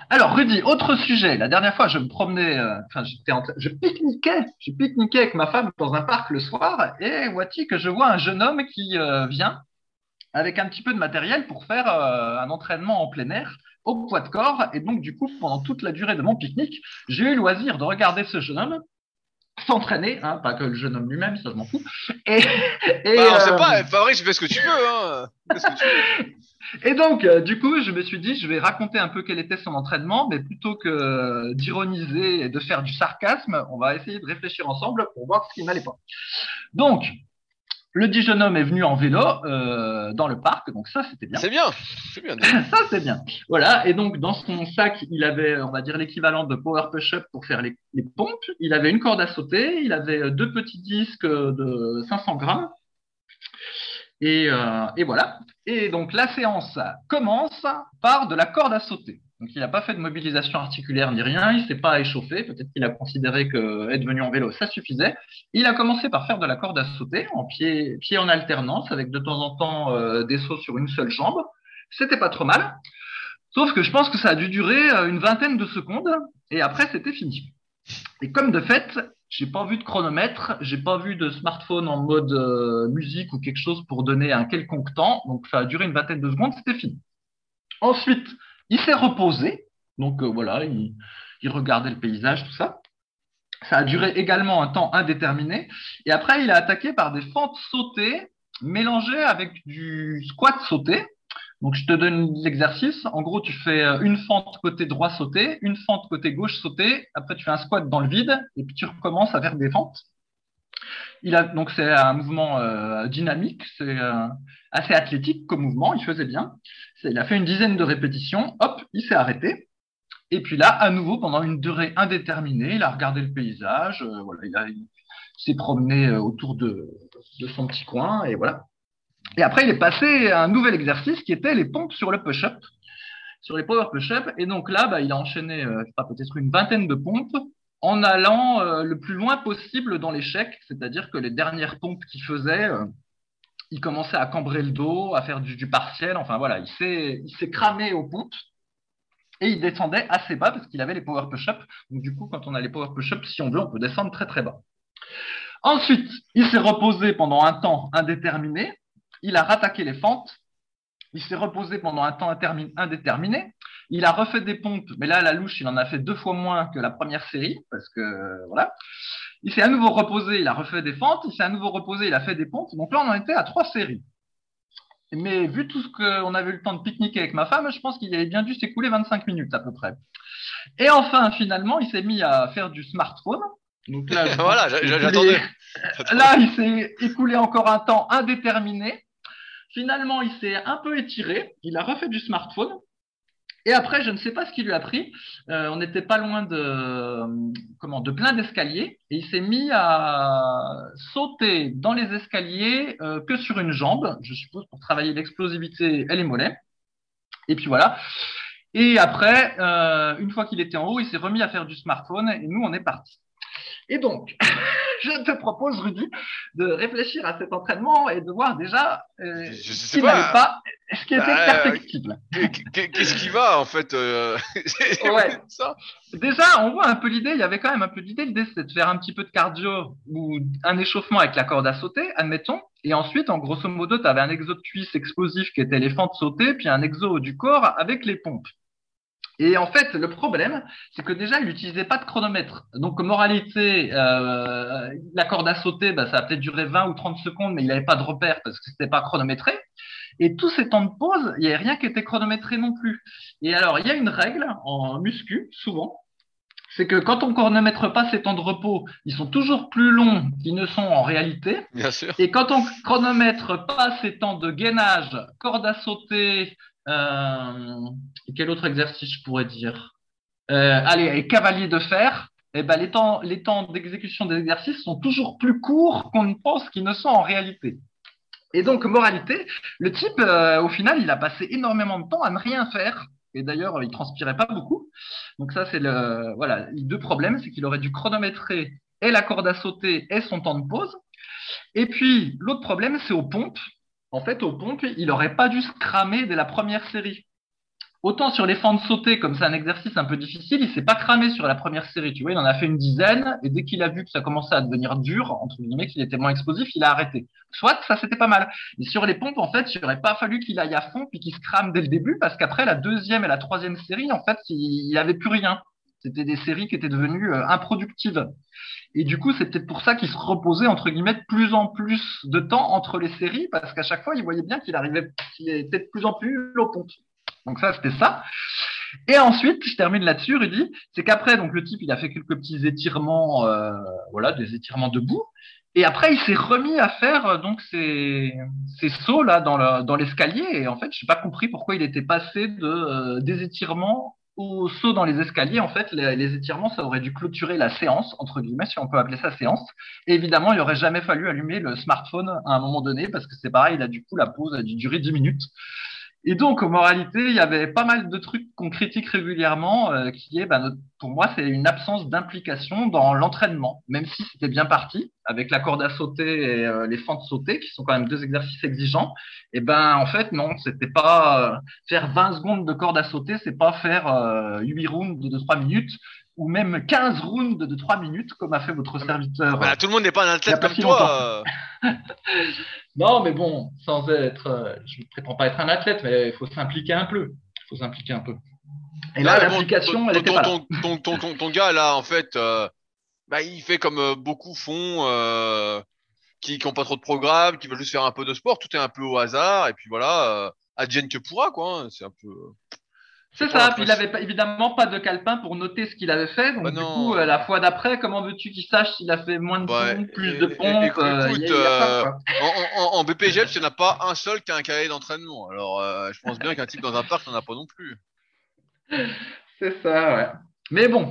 Alors, Rudy, autre sujet. La dernière fois, je me promenais, enfin, j'étais en, je pique-niquais, je pique-niquais avec ma femme dans un parc le soir, et voici que je vois un jeune homme qui vient avec un petit peu de matériel pour faire euh, un entraînement en plein air au poids de corps. Et donc, du coup, pendant toute la durée de mon pique-nique, j'ai eu le loisir de regarder ce jeune homme s'entraîner, hein, pas que le jeune homme lui-même, ça je m'en fous. Et, et bah, euh, pas, vrai, je fais ce que tu veux. Hein. et donc, euh, du coup, je me suis dit, je vais raconter un peu quel était son entraînement, mais plutôt que d'ironiser et de faire du sarcasme, on va essayer de réfléchir ensemble pour voir ce qui n'allait pas. Donc, le dit jeune homme est venu en vélo euh, dans le parc, donc ça c'était bien. C'est bien, c'est bien. ça c'est bien. Voilà, et donc dans son sac, il avait, on va dire, l'équivalent de Power Push-Up pour faire les, pompes. Il avait une corde à sauter, il avait deux petits disques de 500 grammes. Et, euh, et voilà. Et donc la séance commence par de la corde à sauter. Donc il n'a pas fait de mobilisation articulaire ni rien, il s'est pas échauffé, peut-être qu'il a considéré que être venu en vélo ça suffisait. Il a commencé par faire de la corde à sauter en pied, pied en alternance avec de temps en temps euh, des sauts sur une seule jambe. C'était pas trop mal. Sauf que je pense que ça a dû durer euh, une vingtaine de secondes et après c'était fini. Et comme de fait, j'ai pas vu de chronomètre, j'ai pas vu de smartphone en mode euh, musique ou quelque chose pour donner un quelconque temps, donc ça a duré une vingtaine de secondes, c'était fini. Ensuite, il s'est reposé, donc euh, voilà, il, regardait le paysage, tout ça. Ça a duré également un temps indéterminé. Et après, il a attaqué par des fentes sautées mélangées avec du squat sauté. Donc, je te donne l'exercice. En gros, tu fais euh, une fente côté droit sauté, une fente côté gauche sauté. Après, tu fais un squat dans le vide et puis tu recommences à faire des fentes. Il a, donc, c'est un mouvement euh, dynamique, c'est assez athlétique comme mouvement. Il faisait bien. Il a fait une dizaine de répétitions, hop, il s'est arrêté. Et puis là, à nouveau, pendant une durée indéterminée, il a regardé le paysage, euh, voilà, il, s'est promené euh, autour de, son petit coin, et voilà. Et après, il est passé à un nouvel exercice qui était les pompes sur le push-up, sur les power push-up. Et donc là, bah, il a enchaîné, euh, peut-être une vingtaine de pompes en allant le plus loin possible dans l'échec, c'est-à-dire que les dernières pompes qu'il faisait, il commençait à cambrer le dos, à faire du, partiel. Enfin voilà, il s'est cramé aux pompes et il descendait assez bas parce qu'il avait les power push-up. Donc du coup, quand on a les power push-up, si on veut, on peut descendre très très bas. Ensuite, il s'est reposé pendant un temps indéterminé. Il a rattaqué les fentes. Il s'est reposé pendant un temps indéterminé. Il a refait des pompes, mais là, à la louche, il en a fait deux fois moins que la première série, parce que voilà. Il s'est à nouveau reposé, il a refait des fentes, il s'est à nouveau reposé, il a fait des pompes. Donc là, on en était à trois séries. Mais vu tout ce qu'on avait eu le temps de pique-niquer avec ma femme, je pense qu'il avait bien dû s'écouler 25 minutes à peu près. Et enfin, finalement, il s'est mis à faire du smartphone. Donc là, voilà, j'attendais. Là, il s'est écoulé encore un temps indéterminé. Finalement, il s'est un peu étiré. Il a refait du smartphone. Et après, je ne sais pas ce qui lui a pris. Euh, on n'était pas loin de, comment, de plein d'escaliers. Et il s'est mis à sauter dans les escaliers euh, que sur une jambe, je suppose, pour travailler l'explosivité et les mollets. Et puis voilà. Et après, euh, une fois qu'il était en haut, il s'est remis à faire du smartphone et nous, on est parti. Et donc, je te propose, Rudy, de réfléchir à cet entraînement et de voir déjà euh, ce qui n'allait pas, ce qui était bah, perfectible. Qu'est-ce qui va, en fait euh, Déjà, on voit un peu l'idée, il y avait quand même un peu l'idée, l'idée c'était de faire un petit peu de cardio ou un échauffement avec la corde à sauter, admettons, et ensuite, en grosso modo, tu avais un exo de cuisse explosif qui était les fentes sautées, puis un exo du corps avec les pompes. Et en fait, le problème, c'est que déjà, il n'utilisait pas de chronomètre. Donc, moralité, euh, la corde à sauter, bah, ça a peut-être duré 20 ou 30 secondes, mais il n'avait pas de repère parce que c'était pas chronométré. Et tous ces temps de pause, il n'y avait rien qui était chronométré non plus. Et alors, il y a une règle en muscu, souvent, c'est que quand on chronomètre pas ces temps de repos, ils sont toujours plus longs qu'ils ne sont en réalité. Bien sûr. Et quand on chronomètre pas ces temps de gainage, corde à sauter, quel autre exercice je pourrais dire? Euh, Allez, cavalier de fer, eh ben, les temps, les temps d'exécution des exercices sont toujours plus courts qu'on ne pense qu'ils ne sont en réalité. Et donc, moralité, le type, euh, au final, il a passé énormément de temps à ne rien faire. Et d'ailleurs, il transpirait pas beaucoup. Donc ça, c'est le, voilà, les deux problèmes, c'est qu'il aurait dû chronométrer et la corde à sauter et son temps de pause. Et puis, l'autre problème, c'est aux pompes. En fait, aux pompes, il n'aurait pas dû se cramer dès la première série. Autant sur les fentes sautées, comme c'est un exercice un peu difficile, il s'est pas cramé sur la première série. Tu vois, il en a fait une dizaine, et dès qu'il a vu que ça commençait à devenir dur, entre guillemets, qu'il était moins explosif, il a arrêté. Soit ça, c'était pas mal. Et sur les pompes, en fait, il n'aurait pas fallu qu'il aille à fond puis qu'il se crame dès le début, parce qu'après la deuxième et la troisième série, en fait, il avait plus rien. C'était des séries qui étaient devenues euh, improductives. Et du coup, c'est peut-être pour ça qu'il se reposait, entre guillemets, de plus en plus de temps entre les séries, parce qu'à chaque fois, il voyait bien qu'il arrivait, qu'il était de plus en plus aux pompes. Donc ça, c'était ça. Et ensuite, je termine là-dessus, Rudy, c'est qu'après, donc le type, il a fait quelques petits étirements, euh, voilà, des étirements debout. Et après, il s'est remis à faire euh, donc ces, ces sauts là dans l'escalier. et en fait, je n'ai pas compris pourquoi il était passé de des étirements au saut dans les escaliers. En fait, les, étirements, ça aurait dû clôturer la séance entre guillemets, si on peut appeler ça séance. Évidemment, il aurait jamais fallu allumer le smartphone à un moment donné parce que c'est pareil. Là, du coup, la pause a dû durer 10 minutes. Et donc, en moralité, il y avait pas mal de trucs qu'on critique régulièrement, euh, qui est, ben, pour moi, c'est une absence d'implication dans l'entraînement, même si c'était bien parti, avec la corde à sauter et euh, les fentes sautées, qui sont quand même deux exercices exigeants. Et ben, en fait, non, c'était pas euh, faire 20 secondes de corde à sauter, c'est pas faire 8 rounds de 3 minutes, ou même 15 rounds de 3 minutes, comme a fait votre serviteur. Voilà, tout le monde n'est pas un athlète comme toi. Non, mais bon, sans être, euh, je ne prétends pas être un athlète, mais il faut s'impliquer un peu. Il faut s'impliquer un peu. Et là, l'implication, elle était pas. Ton, ton, ton, gars, là, en fait, euh, bah, il fait comme euh, beaucoup font, qui n'ont pas trop de programme, qui veulent juste faire un peu de sport. Tout est un peu au hasard. Et puis voilà, advienne que pourra, quoi. Hein, c'est un peu. C'est ça, puis il n'avait évidemment pas de calepin pour noter ce qu'il avait fait. Donc, bah du coup, euh, la fois d'après, comment veux-tu qu'il sache s'il a fait moins de pompes, plus de pompes en, BPGL, il n'y en a pas un seul qui a un cahier d'entraînement. Alors, euh, je pense bien qu'un type dans un parc n'en a pas non plus. C'est ça, ouais. Mais bon,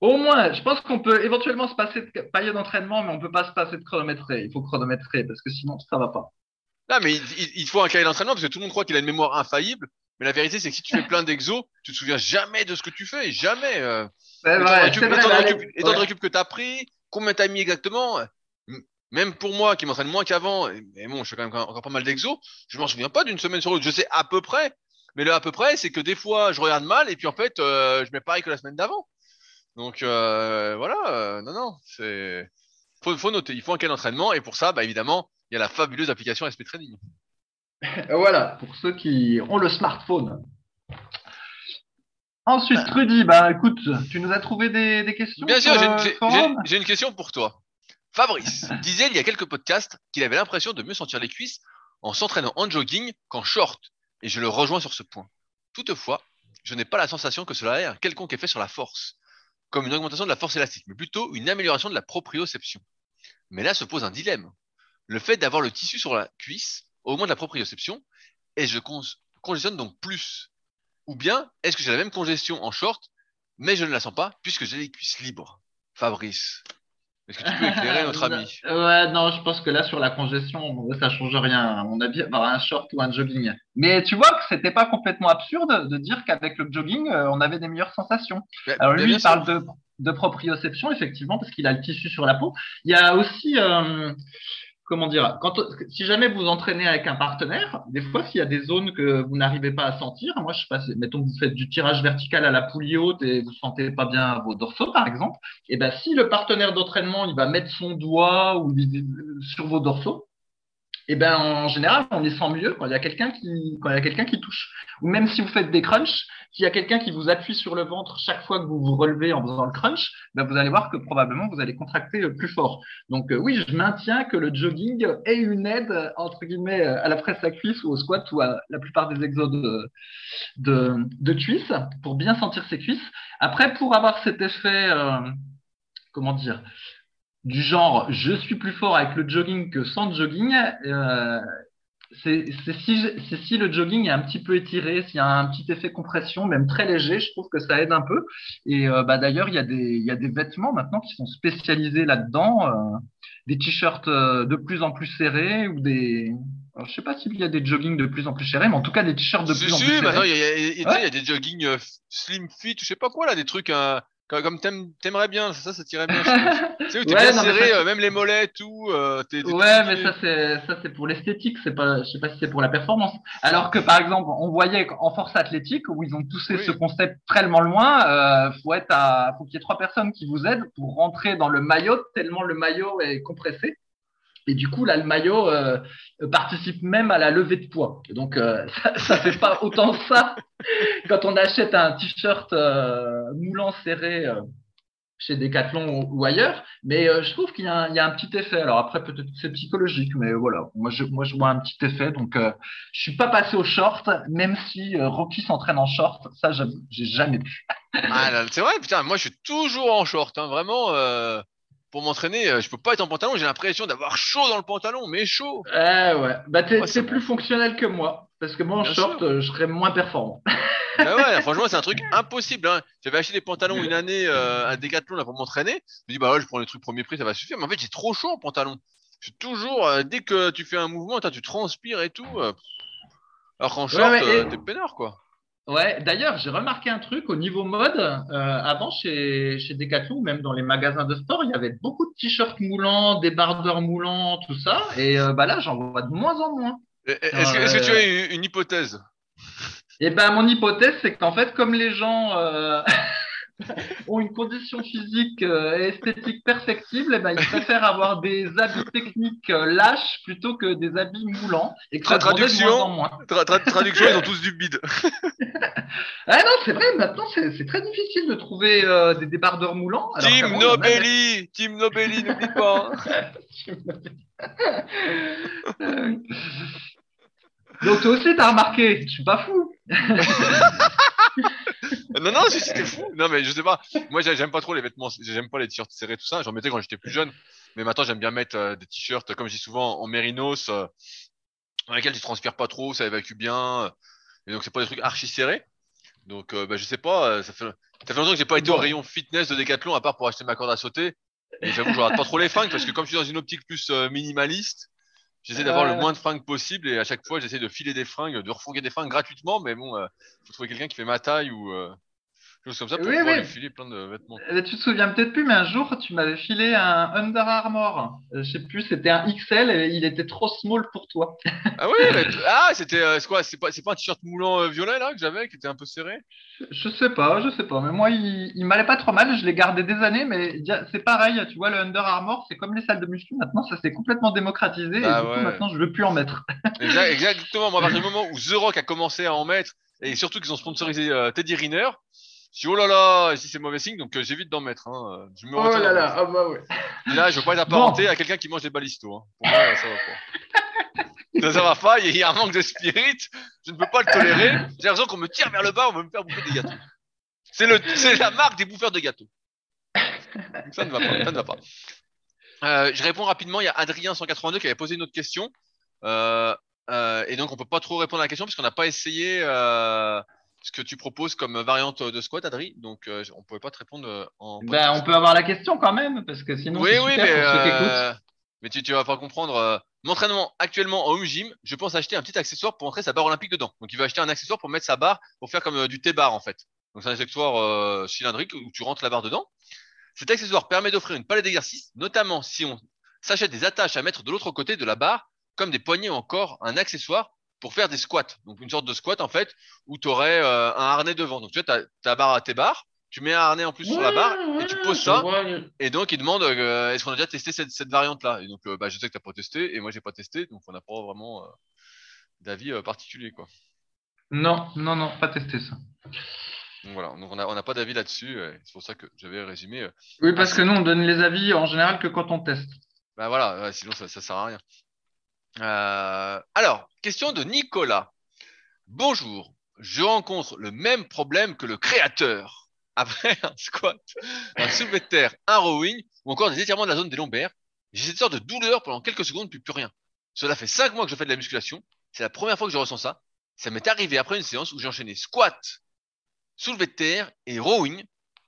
au moins, je pense qu'on peut éventuellement se passer de cahier d'entraînement, mais on ne peut pas se passer de chronométrer. Il faut chronométrer parce que sinon, ça ne va pas. Non, mais il, faut un cahier d'entraînement parce que tout le monde croit qu'il a une mémoire infaillible. Mais la vérité, c'est que si tu fais plein d'exos, tu te souviens jamais de ce que tu fais, jamais. Euh. C'est vrai, étant de récup, que tu as pris, combien tu as mis exactement. Même pour moi qui m'entraîne moins qu'avant, et bon, je fais quand même encore pas mal d'exos, je m'en souviens pas d'une semaine sur l'autre. Je sais à peu près, mais le à peu près, c'est que des fois, je regarde mal et puis en fait, euh, je mets pareil que la semaine d'avant. Donc euh, voilà, euh, non, non, c'est faut, faut noter, il faut un quel d'entraînement et pour ça, bah, évidemment, il y a la fabuleuse application SP Training. Voilà, pour ceux qui ont le smartphone. Ensuite, Rudy, bah écoute, tu nous as trouvé des, questions Bien sûr, j'ai une, question pour toi. Fabrice disait il y a quelques podcasts qu'il avait l'impression de mieux sentir les cuisses en s'entraînant en jogging qu'en short, et je le rejoins sur ce point. Toutefois, je n'ai pas la sensation que cela ait un quelconque effet sur la force, comme une augmentation de la force élastique, mais plutôt une amélioration de la proprioception. Mais là se pose un dilemme. Le fait d'avoir le tissu sur la cuisse augmente la proprioception et je congestionne donc plus. Ou bien, est-ce que j'ai la même congestion en short, mais je ne la sens pas puisque j'ai les cuisses libres? Fabrice, est-ce que tu peux éclairer notre ami? Ouais, non, je pense que là, sur la congestion, ça change rien. À mon avis, avoir un short ou un jogging. Mais tu vois que c'était pas complètement absurde de dire qu'avec le jogging, euh, on avait des meilleures sensations. Alors lui, il parle de, de, proprioception, effectivement, parce qu'il a le tissu sur la peau. Il y a aussi, euh, comment dire, si jamais vous entraînez avec un partenaire, des fois, s'il y a des zones que vous n'arrivez pas à sentir, moi, je sais pas, mettons que vous faites du tirage vertical à la poulie haute et vous sentez pas bien vos dorsaux, par exemple, et eh ben, si le partenaire d'entraînement, il va mettre son doigt ou sur vos dorsaux, et eh ben en général, on est sent mieux quand il y a quelqu'un qui, quand il y a quelqu'un qui touche. Ou même si vous faites des crunchs, s'il y a quelqu'un qui vous appuie sur le ventre chaque fois que vous vous relevez en faisant le crunch, ben vous allez voir que probablement vous allez contracter plus fort. Donc euh, oui, je maintiens que le jogging est une aide entre guillemets à la presse à cuisse ou au squat ou à la plupart des exos de, de, pour bien sentir ses cuisses. Après, pour avoir cet effet, euh, comment dire, du genre je suis plus fort avec le jogging que sans jogging, euh, c'est si, si, le jogging est un petit peu étiré, s'il y a un petit effet compression, même très léger, je trouve que ça aide un peu. Et euh, bah, d'ailleurs, il y, a des, il y a des vêtements maintenant qui sont spécialisés là-dedans, euh, des t-shirts euh, de plus en plus serrés ou des... Alors, je sais pas s'il y a des joggings de plus en plus serrés, mais en tout cas des t-shirts de plus en plus serrés. Maintenant, il y, a, il y a des joggings slim fit, je sais pas quoi là, des trucs comme t'aimerais bien, ça, ça tirait bien. tu sais, où t'es bien serré, euh, même les mollets, tout. Euh, ouais, mais ça c'est ça c'est pour l'esthétique, c'est pas, je sais pas si c'est pour la performance. Alors que par exemple, on voyait en force athlétique où ils ont poussé ce concept tellement loin, euh, faut être à, faut qu'il y ait trois personnes qui vous aident pour rentrer dans le maillot tellement le maillot est compressé. Et du coup, là, le maillot euh, participe même à la levée de poids. donc, euh, ça, ne fait pas autant ça quand on achète un t-shirt euh, moulant serré chez Decathlon ou, ailleurs. Mais je trouve qu'il y, a un petit effet. Alors après, peut-être que c'est psychologique, mais voilà. Moi, je, vois un petit effet. Donc, je suis pas passé au short, même si Rocky s'entraîne en short. Ça, j'ai jamais pu. ah, c'est vrai, putain. Moi, je suis toujours en short. Hein, vraiment pour m'entraîner, euh, je peux pas être en pantalon, j'ai l'impression d'avoir chaud dans le pantalon, mais chaud. Eh ouais, bah c'est plus fonctionnel que moi, parce que moi en short, euh, je serais moins performant. bah ouais, franchement, c'est un truc impossible. Hein. J'avais acheté des pantalons une année euh, à Decathlon là, pour m'entraîner. Je me dis, bah ouais, je prends les trucs premier prix, ça va suffire. Mais en fait, j'ai trop chaud en pantalon. C'est toujours, dès que tu fais un mouvement, tu transpires et tout. alors qu'en short, t'es peinard, quoi. Ouais, d'ailleurs, j'ai remarqué un truc au niveau mode. Euh, avant, chez, chez Decathlon, même dans les magasins de sport, il y avait beaucoup de t-shirts moulants, des bardeurs moulants, tout ça. Et euh, bah là, j'en vois de moins en moins. Est-ce que, tu as une, hypothèse? Eh ben, mon hypothèse, c'est qu'en fait, comme les gens euh, ont une condition physique euh, et esthétique perfectible, eh ben, ils préfèrent avoir des habits techniques euh, lâches plutôt que des habits moulants. Et que traduction, de moins en moins. traduction, ils ont tous du bide. ah non, c'est vrai, maintenant c'est très difficile de trouver euh, des débardeurs moulants. Team Nobelli, Team Nobelli, n'oublie pas. Donc toi aussi, t'as remarqué, je suis pas fou. non, non, c'était fou. Non, mais je sais pas. Moi, j'aime pas trop les vêtements. J'aime pas les t-shirts serrés, tout ça. J'en mettais quand j'étais plus jeune. Mais maintenant, j'aime bien mettre euh, des t-shirts, comme je dis souvent, en mérinos, euh, dans lesquels tu transpires pas trop, ça évacue bien. Et donc, c'est pas des trucs archi serrés. Donc, euh, bah, je sais pas. Ça fait, ça fait longtemps que j'ai pas été au rayon fitness de Decathlon, à part pour acheter ma corde à sauter. Et j'avoue, je regarde pas trop les fringues parce que comme je suis dans une optique plus minimaliste, J'essaie d'avoir le moins de fringues possible et à chaque fois j'essaie de filer des fringues, de refourguer des fringues gratuitement, mais bon, il faut trouver quelqu'un qui fait ma taille ou, comme ça pour pouvoir filer plein de vêtements. Euh, tu te souviens peut-être plus, mais un jour, tu m'avais filé un Under Armour. Euh, je sais plus, c'était un XL et il était trop small pour toi. ah oui, ah, c'était euh, quoi C'est pas, c'est pas un t-shirt moulant violet là que j'avais, qui était un peu serré? Je sais pas, je sais pas. Mais moi, il, il m'allait pas trop mal. Je l'ai gardé des années, mais c'est pareil. Tu vois, le Under Armour, c'est comme les salles de muscu. Maintenant, ça s'est complètement démocratisé et ah du coup, maintenant, je veux plus en mettre. exactement. Moi, à partir du moment où The Rock a commencé à en mettre et surtout qu'ils ont sponsorisé Teddy Riner, je dis, oh là là, ici c'est mauvais signe, donc euh, j'évite d'en mettre. Hein. Je me oh là là, ah bah ouais. là, je veux pas être apparenté à quelqu'un qui mange des balistos. Hein. Pour moi, ça va pas. ça, va pas, il y a un manque de spirit, je ne peux pas le tolérer. J'ai l'impression qu'on me tire vers le bas, on veut me faire bouffer des gâteaux. C'est le, c'est la marque des bouffeurs de gâteaux. ça ne va pas, ça ne va pas. Euh, je réponds rapidement, il y a Adrien182 qui avait posé une autre question. Euh, euh, et donc on peut pas trop répondre à la question parce qu'on n'a pas essayé euh, ce que tu proposes comme variante de squat, Adri? Donc, euh, on ne pouvait pas te répondre euh, en. Ben, on peut avoir la question quand même, parce que sinon. Oui, oui, mais, euh, mais tu, tu vas pas comprendre. mon entraînement actuellement en home gym, je pense acheter un petit accessoire pour entrer sa barre olympique dedans. Donc, il va acheter un accessoire pour mettre sa barre pour faire comme du T-bar en fait. Donc, c'est un accessoire cylindrique où tu rentres la barre dedans. Cet accessoire permet d'offrir une palette d'exercices, notamment si on s'achète des attaches à mettre de l'autre côté de la barre, comme des poignées ou encore un accessoire pour faire des squats. Donc une sorte de squat en fait où tu aurais euh, un harnais devant. Donc tu as ta barre à tes barres, tu mets un harnais en plus sur la barre et tu poses ça. Et donc, il demande euh, est-ce qu'on a déjà testé cette, cette variante-là? Et donc, euh, bah, je sais que tu n'as pas testé et moi, j'ai pas testé. Donc, on n'a pas vraiment d'avis particulier. quoi. Non, non, non, pas testé ça. Donc, voilà, donc on n'a on a pas d'avis là-dessus. C'est pour ça que j'avais résumé. oui, parce que nous, on donne les avis en général que quand on teste. Bah voilà, sinon ça, ça sert à rien. Alors, question de Nicolas. Bonjour, je rencontre le même problème que le créateur après un squat, un soulevé de terre, un rowing ou encore des étirements de la zone des lombaires. J'ai cette sorte de douleur pendant quelques secondes puis plus rien. Cela fait 5 mois que je fais de la musculation. C'est la première fois que je ressens ça. Ça m'est arrivé après une séance où j'ai enchaîné squat, soulevé de terre et rowing.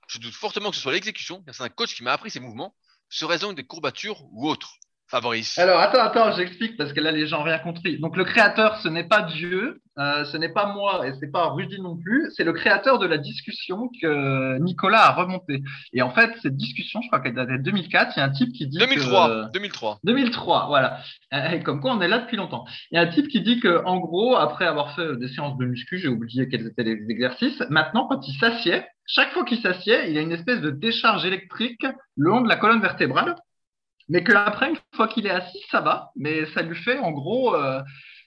Je doute fortement que ce soit l'exécution, car c'est un coach qui m'a appris ces mouvements. Serait-ce donc des courbatures ou autres Fabrice. Alors attends, attends, j'explique parce que là les gens n'ont rien compris. Donc le créateur, ce n'est pas Dieu, euh, ce n'est pas moi et c'est pas Rudy non plus, c'est le créateur de la discussion que Nicolas a remonté. Et en fait, cette discussion, je crois qu'elle date de 2004, il y a un type qui dit 2003, 2003. 2003, voilà. Et comme quoi on est là depuis longtemps. Il y a un type qui dit que en gros, après avoir fait des séances de muscu, j'ai oublié quels étaient les exercices, maintenant quand il s'assied, chaque fois qu'il s'assied, il y a une espèce de décharge électrique le long de la colonne vertébrale mais qu'après, une fois qu'il est assis, ça va, mais ça lui fait en gros euh,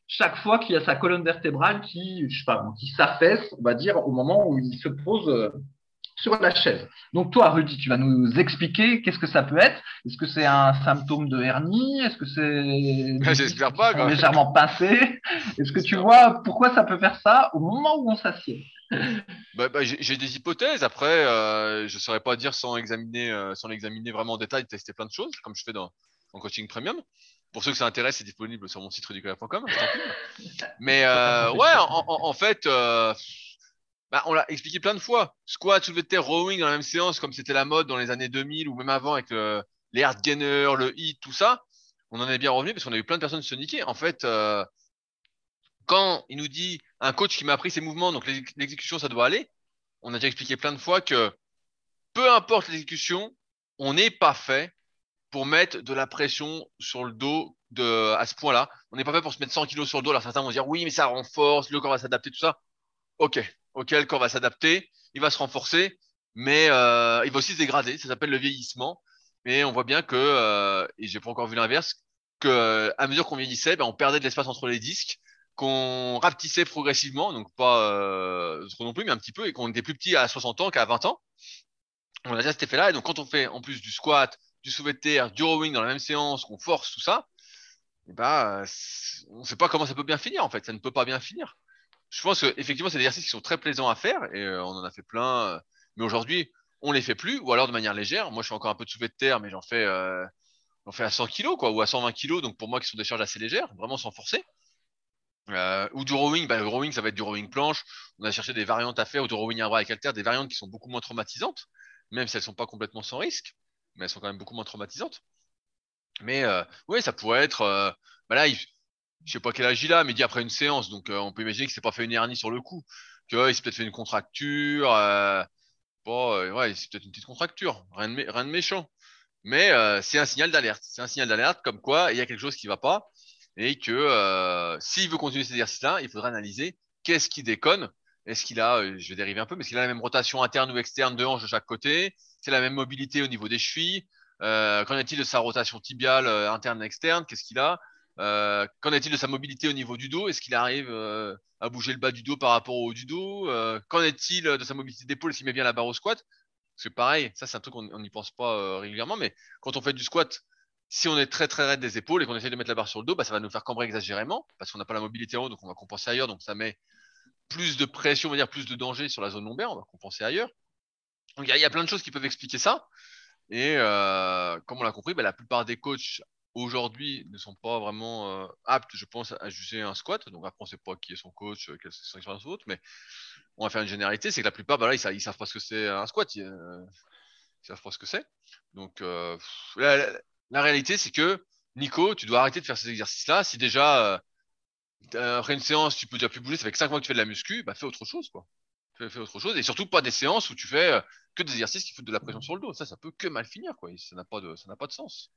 chaque fois qu'il y a sa colonne vertébrale qui, je sais pas, qui s'affaisse, on va dire, au moment où il se pose euh, sur la chaise. Donc toi, Rudy, tu vas nous expliquer qu'est-ce que ça peut être. Est-ce que c'est un symptôme de hernie? Est-ce que c'est J'espère pas, légèrement pincé Est-ce que tu vois pourquoi ça peut faire ça au moment où on s'assied? Bah, bah, j'ai des hypothèses. Après, euh, je ne saurais pas dire sans examiner, euh, sans l'examiner vraiment en détail, tester plein de choses, comme je fais dans en coaching premium. Pour ceux que ça intéresse, c'est disponible sur mon site rudicola.com. Mais euh, ouais, en, en, fait, bah, on l'a expliqué plein de fois. Squat, soulevé de terre, rowing dans la même séance, comme c'était la mode dans les années 2000 ou même avant avec le, les hard gainers, le hit, tout ça. On en est bien revenu parce qu'on a eu plein de personnes se niquer. En fait, euh, quand il nous dit un coach qui m'a appris ses mouvements, donc l'exécution, ça doit aller, on a déjà expliqué plein de fois que peu importe l'exécution, on n'est pas fait pour mettre de la pression sur le dos à ce point-là. On n'est pas fait pour se mettre 100 kilos sur le dos. Alors certains vont dire oui, mais ça renforce, le corps va s'adapter, tout ça. Ok, ok, le corps va s'adapter, il va se renforcer, mais euh, il va aussi se dégrader. Ça s'appelle le vieillissement. Mais on voit bien que, euh, et j'ai pas encore vu l'inverse, que à mesure qu'on vieillissait, ben, on perdait de l'espace entre les disques qu'on rapetissait progressivement, donc pas euh, trop non plus, mais un petit peu, et qu'on était plus petit à 60 ans qu'à 20 ans. On a déjà cet effet-là, et donc quand on fait en plus du squat, du soulevé de terre, du rowing dans la même séance, qu'on force tout ça, ben, on ne sait pas comment ça peut bien finir en fait, ça ne peut pas bien finir. Je pense que effectivement, c'est des exercices qui sont très plaisants à faire, et euh, on en a fait plein, euh, mais aujourd'hui, on les fait plus, ou alors de manière légère. Moi, je fais encore un peu de soulevé de terre, mais j'en fais, euh, fais à 100 kg, quoi, ou à 120 kg, donc pour moi, qui sont des charges assez légères, vraiment sans forcer. Ou du rowing, bah, le rowing, ça va être du rowing planche. On a cherché des variantes à faire, ou du rowing à bras avec halter, des variantes qui sont beaucoup moins traumatisantes, même si elles sont pas complètement sans risque, mais elles sont quand même beaucoup moins traumatisantes. Mais oui, ça pourrait être. Bah je sais pas quel âge il a, mais dit après une séance, donc euh, on peut imaginer qu'il s'est pas fait une hernie sur le coup, qu'il s'est peut-être fait une contracture. bon, ouais, c'est peut-être une petite contracture, rien de, rien de méchant. Mais c'est un signal d'alerte. C'est un signal d'alerte comme quoi il y a quelque chose qui va pas et que euh, s'il veut continuer cet exercice-là, il faudra analyser qu'est-ce qui déconne. Est-ce qu'il a, euh, je vais dériver un peu, mais est-ce qu'il a la même rotation interne ou externe de hanche de chaque côté? C'est la même mobilité au niveau des chevilles? Euh, Qu'en est-il de sa rotation tibiale euh, interne et externe? Qu'est-ce qu'il a? Euh, Qu'en est-il de sa mobilité au niveau du dos? Est-ce qu'il arrive euh, à bouger le bas du dos par rapport au haut du dos? Qu'en est-il de sa mobilité d'épaule S'il met bien la barre au squat? Parce que pareil, ça c'est un truc qu'on n'y pense pas régulièrement, mais quand on fait du squat, si on est très très raide des épaules et qu'on essaie de mettre la barre sur le dos, bah, ça va nous faire cambrer exagérément parce qu'on n'a pas la mobilité en haut, donc on va compenser ailleurs, donc ça met plus de pression, on va dire plus de danger sur la zone lombaire, on va compenser ailleurs. Donc il y, a plein de choses qui peuvent expliquer ça. Et euh, comme on l'a compris, bah, la plupart des coachs aujourd'hui ne sont pas vraiment euh, aptes, je pense, à juger un squat. Donc après, on ne sait pas qui est son coach, quelle est son expérience ou autre, mais on va faire une généralité, c'est que la plupart, bah, là, ils, ne savent pas ce que c'est un squat. Ils, ne savent pas ce que c'est. Donc euh, la réalité, c'est que Nico, tu dois arrêter de faire ces exercices-là. Si déjà, euh, après une séance, tu peux déjà plus bouger, ça fait que 5 mois que tu fais de la muscu, bah fais autre chose, quoi. Fais, autre chose. Et surtout, pas des séances où tu fais euh, que des exercices qui foutent de la pression sur le dos. Ça, ça peut que mal finir, quoi. Ça n'a pas de, ça n'a pas de sens.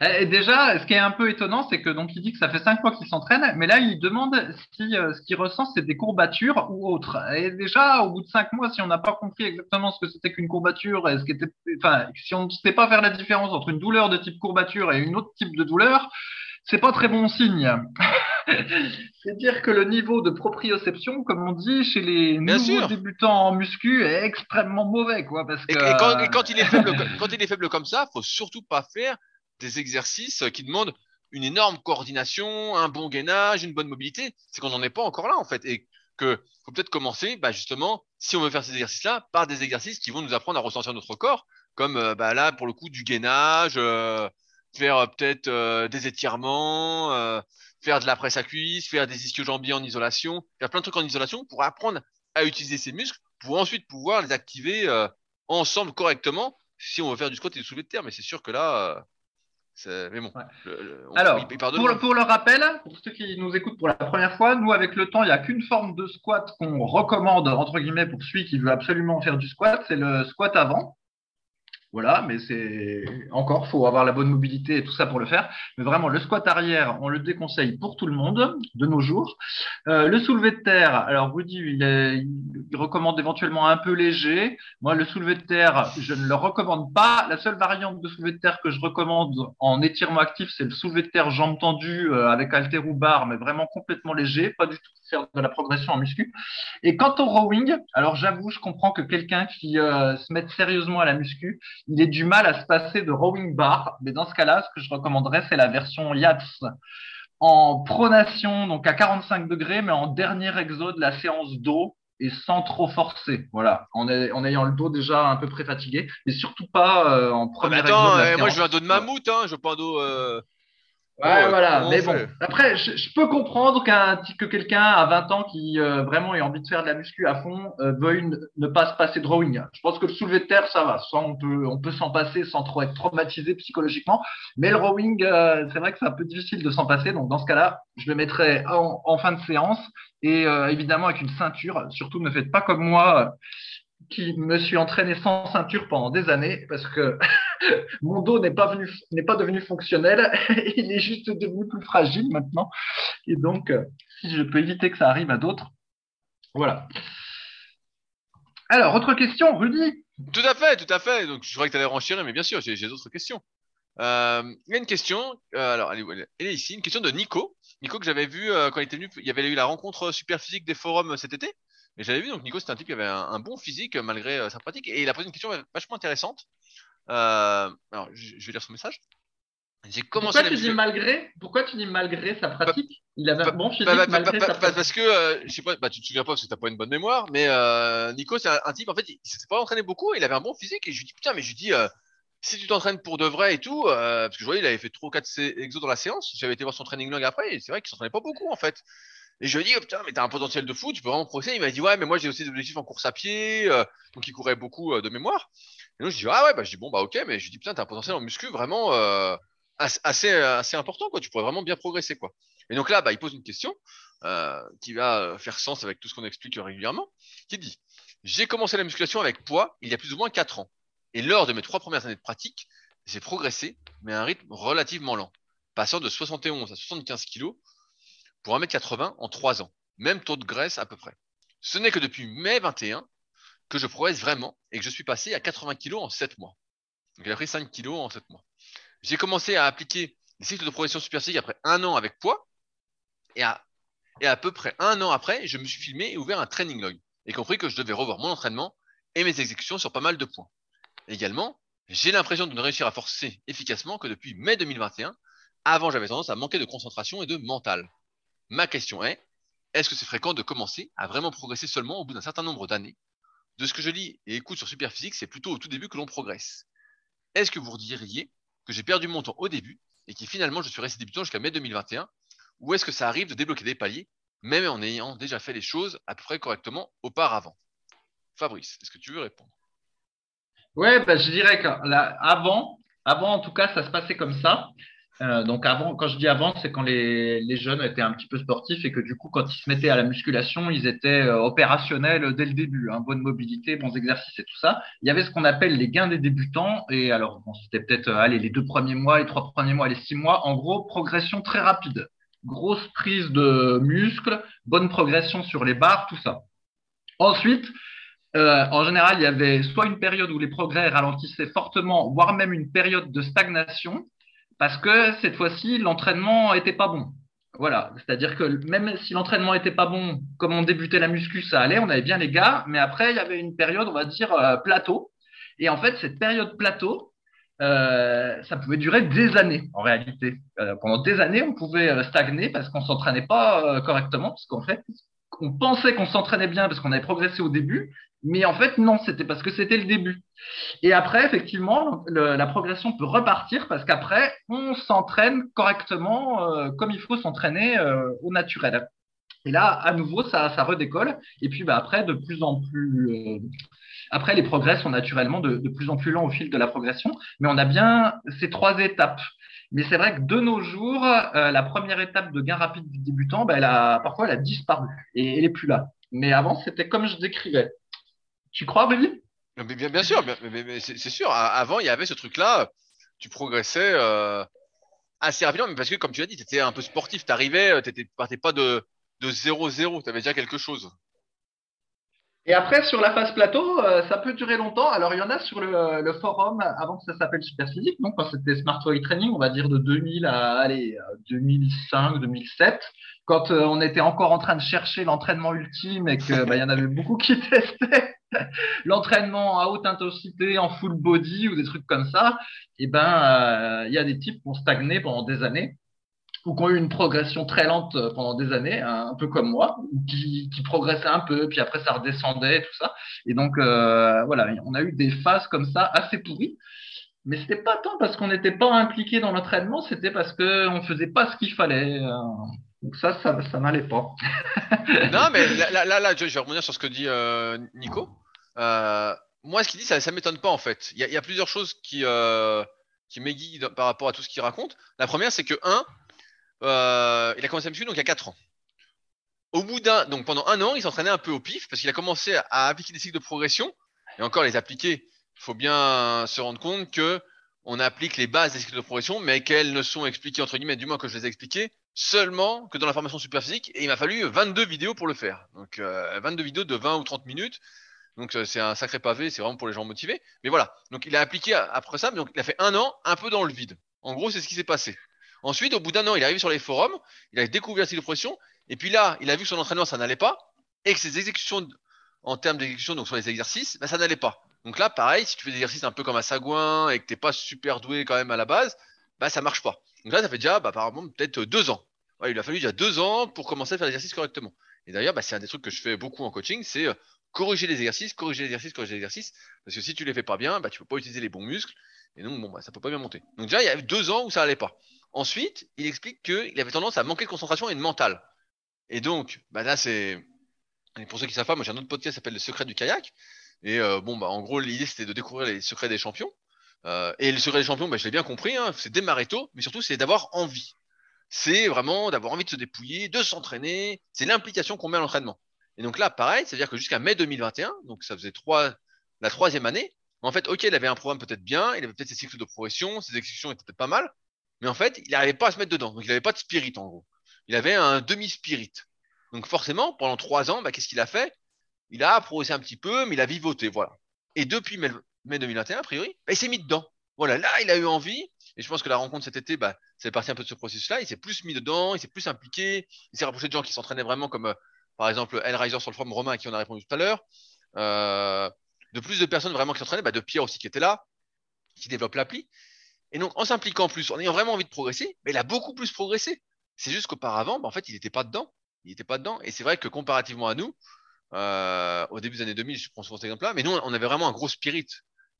Et déjà, ce qui est un peu étonnant, c'est que donc il dit que ça fait cinq mois qu'il s'entraîne, mais là il demande si euh, ce qu'il ressent c'est des courbatures ou autre. Et déjà, au bout de cinq mois, si on n'a pas compris exactement ce que c'était qu'une courbature, et ce qui était, enfin, si on ne sait pas faire la différence entre une douleur de type courbature et une autre type de douleur, c'est pas très bon signe. c'est dire que le niveau de proprioception, comme on dit chez les nouveaux débutants en muscu, est extrêmement mauvais, quoi. Parce que, et, quand, quand, il est faible, quand il est faible comme ça, faut surtout pas faire des exercices qui demandent une énorme coordination, un bon gainage, une bonne mobilité. C'est qu'on n'en est pas encore là, en fait. Et que faut peut-être commencer, bah, justement, si on veut faire ces exercices-là, par des exercices qui vont nous apprendre à ressentir notre corps, comme euh, bah, là, pour le coup, du gainage, euh, faire euh, peut-être des étirements, faire de la presse à cuisse, faire des ischio-jambiers en isolation, faire plein de trucs en isolation pour apprendre à utiliser ces muscles, pour ensuite pouvoir les activer ensemble correctement si on veut faire du squat et du soulevé de terre. Mais c'est sûr que là, mais bon. Alors, pour, le rappel, pour ceux qui nous écoutent pour la première fois, nous, avec le temps, il n'y a qu'une forme de squat qu'on recommande, entre guillemets, pour celui qui veut absolument faire du squat, c'est le squat avant. Voilà, mais c'est encore, faut avoir la bonne mobilité et tout ça pour le faire. Mais vraiment, le squat arrière, on le déconseille pour tout le monde de nos jours. Euh, le soulevé de terre, alors Rudy, il, il, recommande éventuellement un peu léger. Moi, le soulevé de terre, je ne le recommande pas. La seule variante de soulevé de terre que je recommande en étirement actif, c'est le soulevé de terre jambes tendues euh, avec halter ou barre, mais vraiment complètement léger, pas du tout faire de la progression en muscu. Et quant au rowing, alors j'avoue, je comprends que quelqu'un qui euh, se mette sérieusement à la muscu, il ait du mal à se passer de rowing bar. Mais dans ce cas-là, ce que je recommanderais, c'est la version YATS en pronation, donc à 45 degrés, mais en dernier exo de la séance d'eau et sans trop forcer. Voilà, en, en, ayant le dos déjà un peu pré-fatigué, mais surtout pas euh, en premier ah, attends, euh, moi je veux un dos de mammouth, hein, je veux pas un dos. Ouais, voilà. Mais bon, après, je, peux comprendre qu'un que quelqu'un à 20 ans qui euh, vraiment ait envie de faire de la muscu à fond euh, veuille ne pas se passer de rowing. Je pense que le soulevé de terre, ça va. Soit on peut, on peut s'en passer sans trop être traumatisé psychologiquement. Mais le rowing, euh, c'est vrai que c'est un peu difficile de s'en passer. Donc dans ce cas-là, je le mettrai en, en fin de séance et évidemment avec une ceinture. Surtout, ne faites pas comme moi qui me suis entraîné sans ceinture pendant des années parce que mon dos n'est pas, devenu fonctionnel, il est juste devenu plus fragile maintenant. Et donc, euh, si je peux éviter que ça arrive à d'autres, voilà. Alors, autre question, Rudy? Tout à fait, tout à fait. Donc, je croyais que tu allais renchérir, mais bien sûr, j'ai, d'autres questions. Euh, il y a une question, euh, alors elle est, ici, une question de Nico. Nico que j'avais vu quand il était venu, il y avait eu la rencontre super physique des forums cet été. Et j'avais vu, donc Nico, c'était un type qui avait un, bon physique malgré sa pratique. Et il a posé une question vachement intéressante. Euh, alors, je, vais lire son message. J'ai commencé Pourquoi tu dis malgré Pourquoi tu dis malgré sa pratique? Il avait un bon physique malgré sa pratique. Parce que, euh, je sais pas, bah, tu te souviens pas parce que t'as pas une bonne mémoire, mais euh, Nico, c'est un, type, en fait, il, s'était pas entraîné beaucoup, il avait un bon physique, et je lui dis, putain, mais je lui dis, si tu t'entraînes pour de vrai et tout, parce que je voyais, il avait fait 3 ou 4 exos dans la séance, j'avais été voir son training long après, et c'est vrai qu'il s'entraînait pas beaucoup, en fait. Et je lui ai dit, oh, putain, mais t'as un potentiel de fou, tu peux vraiment progresser. Il m'a dit, ouais, mais moi j'ai aussi des objectifs en course à pied, euh, donc il courait beaucoup euh, de mémoire. Et donc je dis, ah ouais, bah je dis, bon, bah ok, mais je dis, putain, t'as un potentiel en muscu vraiment euh, assez, assez important, quoi. Tu pourrais vraiment bien progresser, quoi. Et donc là, bah, il pose une question qui va faire sens avec tout ce qu'on explique régulièrement, qui dit, j'ai commencé la musculation avec poids il y a plus ou moins 4 ans. Et lors de mes trois premières années de pratique, j'ai progressé, mais à un rythme relativement lent, passant de 71 à 75 kilos pour 1m80 en 3 ans. Même taux de graisse à peu près. Ce n'est que depuis mai 21 que je progresse vraiment et que je suis passé à 80 kg en 7 mois. J'ai pris 5 kg en 7 mois. J'ai commencé à appliquer les cycles de progression superphysique après un an avec poids et à, et à peu près un an après, je me suis filmé et ouvert un training log et compris que je devais revoir mon entraînement et mes exécutions sur pas mal de points. Également, j'ai l'impression de ne réussir à forcer efficacement que depuis mai 2021. Avant, j'avais tendance à manquer de concentration et de mental. Ma question est, est-ce que c'est fréquent de commencer à vraiment progresser seulement au bout d'un certain nombre d'années De ce que je lis et écoute sur Superphysique, c'est plutôt au tout début que l'on progresse. Est-ce que vous diriez que j'ai perdu mon temps au début et que finalement je suis resté débutant jusqu'à mai 2021 Ou est-ce que ça arrive de débloquer des paliers, même en ayant déjà fait les choses à peu près correctement auparavant? Fabrice, est-ce que tu veux répondre? Ouais, bah, je dirais que avant, avant en tout cas, ça se passait comme ça. Euh, donc avant, quand je dis avant, c'est quand les, jeunes étaient un petit peu sportifs et que du coup, quand ils se mettaient à la musculation, ils étaient euh, opérationnels dès le début, hein, bonne mobilité, bons exercices et tout ça. Il y avait ce qu'on appelle les gains des débutants et alors bon, c'était peut-être euh, allez les deux premiers mois, les trois premiers mois, les six mois. En gros, progression très rapide, grosse prise de muscles, bonne progression sur les barres, tout ça. Ensuite, en général, il y avait soit une période où les progrès ralentissaient fortement, voire même une période de stagnation, parce que cette fois-ci, l'entraînement n'était pas bon. Voilà, c'est-à-dire que même si l'entraînement n'était pas bon, comme on débutait la muscu, ça allait, on avait bien les gars, mais après, il y avait une période, on va dire, euh, plateau. Et en fait, cette période plateau, euh, ça pouvait durer des années en réalité. pendant des années, on pouvait stagner parce qu'on s'entraînait pas correctement, parce qu'en fait, on pensait qu'on s'entraînait bien parce qu'on avait progressé au début, mais en fait, non, c'était parce que c'était le début. Et après, effectivement, la progression peut repartir parce qu'après, on s'entraîne correctement euh, comme il faut s'entraîner euh, au naturel. Et là, à nouveau, ça, ça redécolle. Et puis, bah, après, de plus en plus. Euh, après, les progrès sont naturellement de, de, plus en plus lents au fil de la progression. Mais on a bien ces trois étapes. Mais c'est vrai que de nos jours, la première étape de gain rapide du débutant, bah, elle a, parfois, elle a disparu et elle n'est plus là. Mais avant, c'était comme je décrivais. Tu crois, Baby bien, bien sûr, mais, c'est sûr. Avant, il y avait ce truc-là. Tu progressais euh, assez rapidement, mais parce que, comme tu l'as dit, tu étais un peu sportif. Tu arrivais, euh, tu partais pas de 0-0. Tu avais déjà quelque chose. Et après, sur la phase plateau, euh, ça peut durer longtemps. Alors, il y en a sur le, forum, avant que ça s'appelle Super Physique, donc quand c'était Smart Way Training, on va dire de 2000 à allez, 2005, 2007, quand on était encore en train de chercher l'entraînement ultime et qu'il bah, y en avait beaucoup qui testaient l'entraînement à haute intensité en full body ou des trucs comme ça, et eh ben euh, il y a des types qui ont stagné pendant des années ou qui ont eu une progression très lente pendant des années, hein, un peu comme moi, qui, qui progressaient un peu, puis après ça redescendait, tout ça. Et donc euh, voilà, on a eu des phases comme ça assez pourries. Mais c'était pas tant parce qu'on n'était pas impliqué dans l'entraînement, c'était parce qu'on faisait pas ce qu'il fallait. Euh. Donc ça, ça, ça n'allait pas. non, mais là, là, là, je vais revenir sur ce que dit Nico. Euh, moi, ce qu'il dit, ça, ça m'étonne pas en fait. Il y, a, plusieurs choses qui, euh, qui m'aiguillent par rapport à tout ce qu'il raconte. La première, c'est que un, euh, il a commencé à me donc il y a 4 ans. Au bout d'un, donc pendant un an, il s'entraînait un peu au pif parce qu'il a commencé à appliquer des cycles de progression. Et encore, les appliquer, il faut bien se rendre compte que on applique les bases des cycles de progression, mais qu'elles ne sont expliquées entre guillemets, du moins que je les ai expliquées, seulement que dans la formation super physique. Et il m'a fallu 22 vidéos pour le faire. Donc 22 vidéos de 20 ou 30 minutes donc euh, c'est un sacré pavé, c'est vraiment pour les gens motivés. Mais voilà, donc il a appliqué après ça, donc il a fait un an un peu dans le vide. En gros, c'est ce qui s'est passé. Ensuite, au bout d'un an, il est arrivé sur les forums, il a découvert de pression, et puis là, il a vu que son entraînement, ça n'allait pas, et que ses exécutions, en termes d'exécution, donc sur les exercices, bah, ça n'allait pas. Donc là, pareil, si tu fais des exercices un peu comme un sagouin et que t'es pas super doué quand même à la base, bah ça marche pas. Donc là, ça fait déjà, bah, apparemment, peut-être deux ans. il a fallu déjà deux ans pour commencer à faire l'exercice correctement. Et d'ailleurs, bah, c'est un des trucs que je fais beaucoup en coaching, c'est euh, corriger les exercices, corriger les exercices, corriger les exercices. Parce que si tu les fais pas bien, bah, tu peux pas utiliser les bons muscles. Et donc, bon, bah, ça peut pas bien monter. Donc déjà, il y avait deux ans où ça allait pas. Ensuite, il explique qu'il avait tendance à manquer de concentration et de mental. Et donc, bah là, c'est. Pour ceux qui savent pas, moi j'ai un autre podcast qui s'appelle Le secret du kayak. Et euh, bon, bah en gros, l'idée c'était de découvrir les secrets des champions. Euh, et le secret des champions, bah, je l'ai bien compris, hein, c'est démarrer tôt, mais surtout c'est d'avoir envie. C'est vraiment d'avoir envie de se dépouiller, de s'entraîner. C'est l'implication qu'on met à l'entraînement. Et donc là, pareil, c'est-à-dire que jusqu'à mai 2021, donc ça faisait la troisième année, en fait, ok, il avait un programme peut-être bien, il avait peut-être ses cycles de progression, ses exécutions étaient peut-être pas mal, mais en fait, il n'arrivait pas à se mettre dedans. Donc il n'avait pas de spirit en gros. Il avait un demi-spirit. Donc forcément, pendant trois ans, bah, qu'est-ce qu'il a fait? Il a progressé un petit peu, mais il a vivoté, voilà. Et depuis mai, 2021, a priori, bah, il s'est mis dedans. Voilà, là, il a eu envie. Et je pense que la rencontre cet été, bah, c'est parti un peu de ce processus-là. Il s'est plus mis dedans, il s'est plus impliqué, il s'est rapproché de gens qui s'entraînaient vraiment comme euh, par exemple Hellraiser sur le forum Romain à qui on a répondu tout à l'heure, euh, de plus de personnes vraiment qui s'entraînaient, bah, de Pierre aussi qui était là, qui développe l'appli. Et donc en s'impliquant plus, en ayant vraiment envie de progresser, mais il a beaucoup plus progressé. C'est juste qu'auparavant, bah, en fait, il n'était pas dedans. Il n'était pas dedans. Et c'est vrai que comparativement à nous, euh, au début des années 2000, je prends souvent cet exemple-là, mais nous, on avait vraiment un gros spirit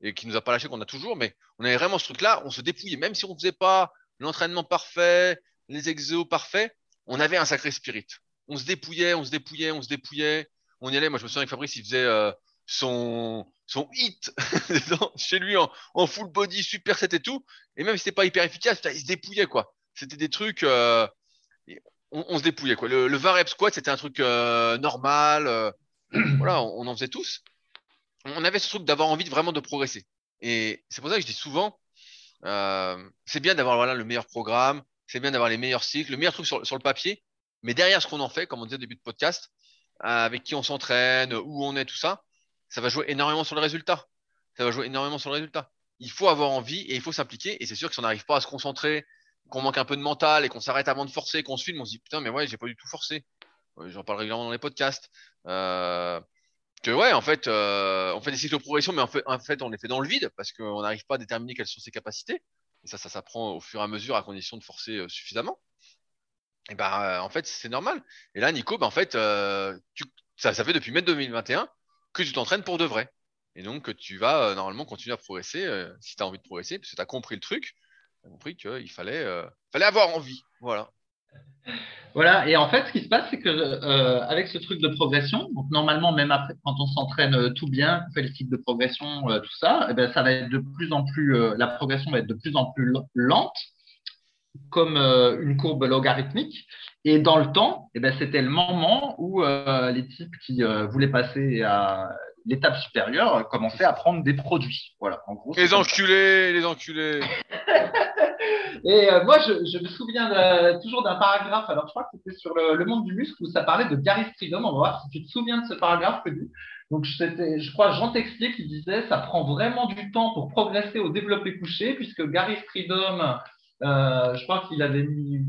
et qui nous a pas lâché qu'on a toujours, mais on avait vraiment ce truc-là, on se dépouillait, même si on faisait pas l'entraînement parfait, les exos parfaits, on avait un sacré spirit on se dépouillait, on se dépouillait, on se dépouillait. On y allait. Moi, je me souviens que Fabrice, il faisait euh, son, son hit chez lui en, full body, super set et tout. Et même si c'était pas hyper efficace, il se dépouillait quoi. C'était des trucs, euh, on, se dépouillait quoi. Le, le 20 rep squat, c'était un truc euh, normal. Voilà, on, en faisait tous. On avait ce truc d'avoir envie de vraiment de progresser. Et c'est pour ça que je dis souvent, c'est bien d'avoir voilà le meilleur programme, c'est bien d'avoir les meilleurs cycles, le meilleur truc sur, sur le papier. Mais derrière ce qu'on en fait, comme on disait au début de podcast, avec qui on s'entraîne, où on est, tout ça, ça va jouer énormément sur le résultat. Ça va jouer énormément sur le résultat. Il faut avoir envie et il faut s'impliquer. Et c'est sûr que si on n'arrive pas à se concentrer, qu'on manque un peu de mental et qu'on s'arrête avant de forcer, qu'on se filme, on se dit putain, mais ouais, j'ai pas du tout forcé. J'en parle régulièrement dans les podcasts. Euh, que ouais, en fait, euh, on fait des cycles de progression, mais en fait, on les fait dans le vide parce qu'on n'arrive pas à déterminer quelles sont ses capacités. Et ça, ça s'apprend au fur et à mesure à condition de forcer euh, suffisamment. Et ben, en fait, c'est normal. Et là, Nico, ben, en fait, tu, ça, fait depuis mai 2021 que tu t'entraînes pour de vrai. Et donc, tu vas euh, normalement continuer à progresser euh, si tu as envie de progresser, parce que tu as compris le truc, tu as compris qu'il fallait, euh, fallait avoir envie. Voilà. Voilà, et en fait, ce qui se passe, c'est que avec ce truc de progression, normalement, même après, quand on s'entraîne tout bien, on fait les cycles de progression, tout ça, eh ben, ça va de plus en plus, la progression va être de plus en plus lente, comme une courbe logarithmique. Et dans le temps, eh ben, c'était le moment où euh, les types qui euh, voulaient passer à l'étape supérieure commençaient à prendre des produits. Voilà, en gros. Les enculés, les enculés. Et euh, moi, je, je, me souviens toujours d'un paragraphe. Alors, je crois que c'était sur le, monde du muscle où ça parlait de Gary Stridham. On va voir si tu te souviens de ce paragraphe que Donc, c'était, je crois, Jean Texier qui disait ça prend vraiment du temps pour progresser au développé couché, puisque Gary Stridham, je crois qu'il avait mis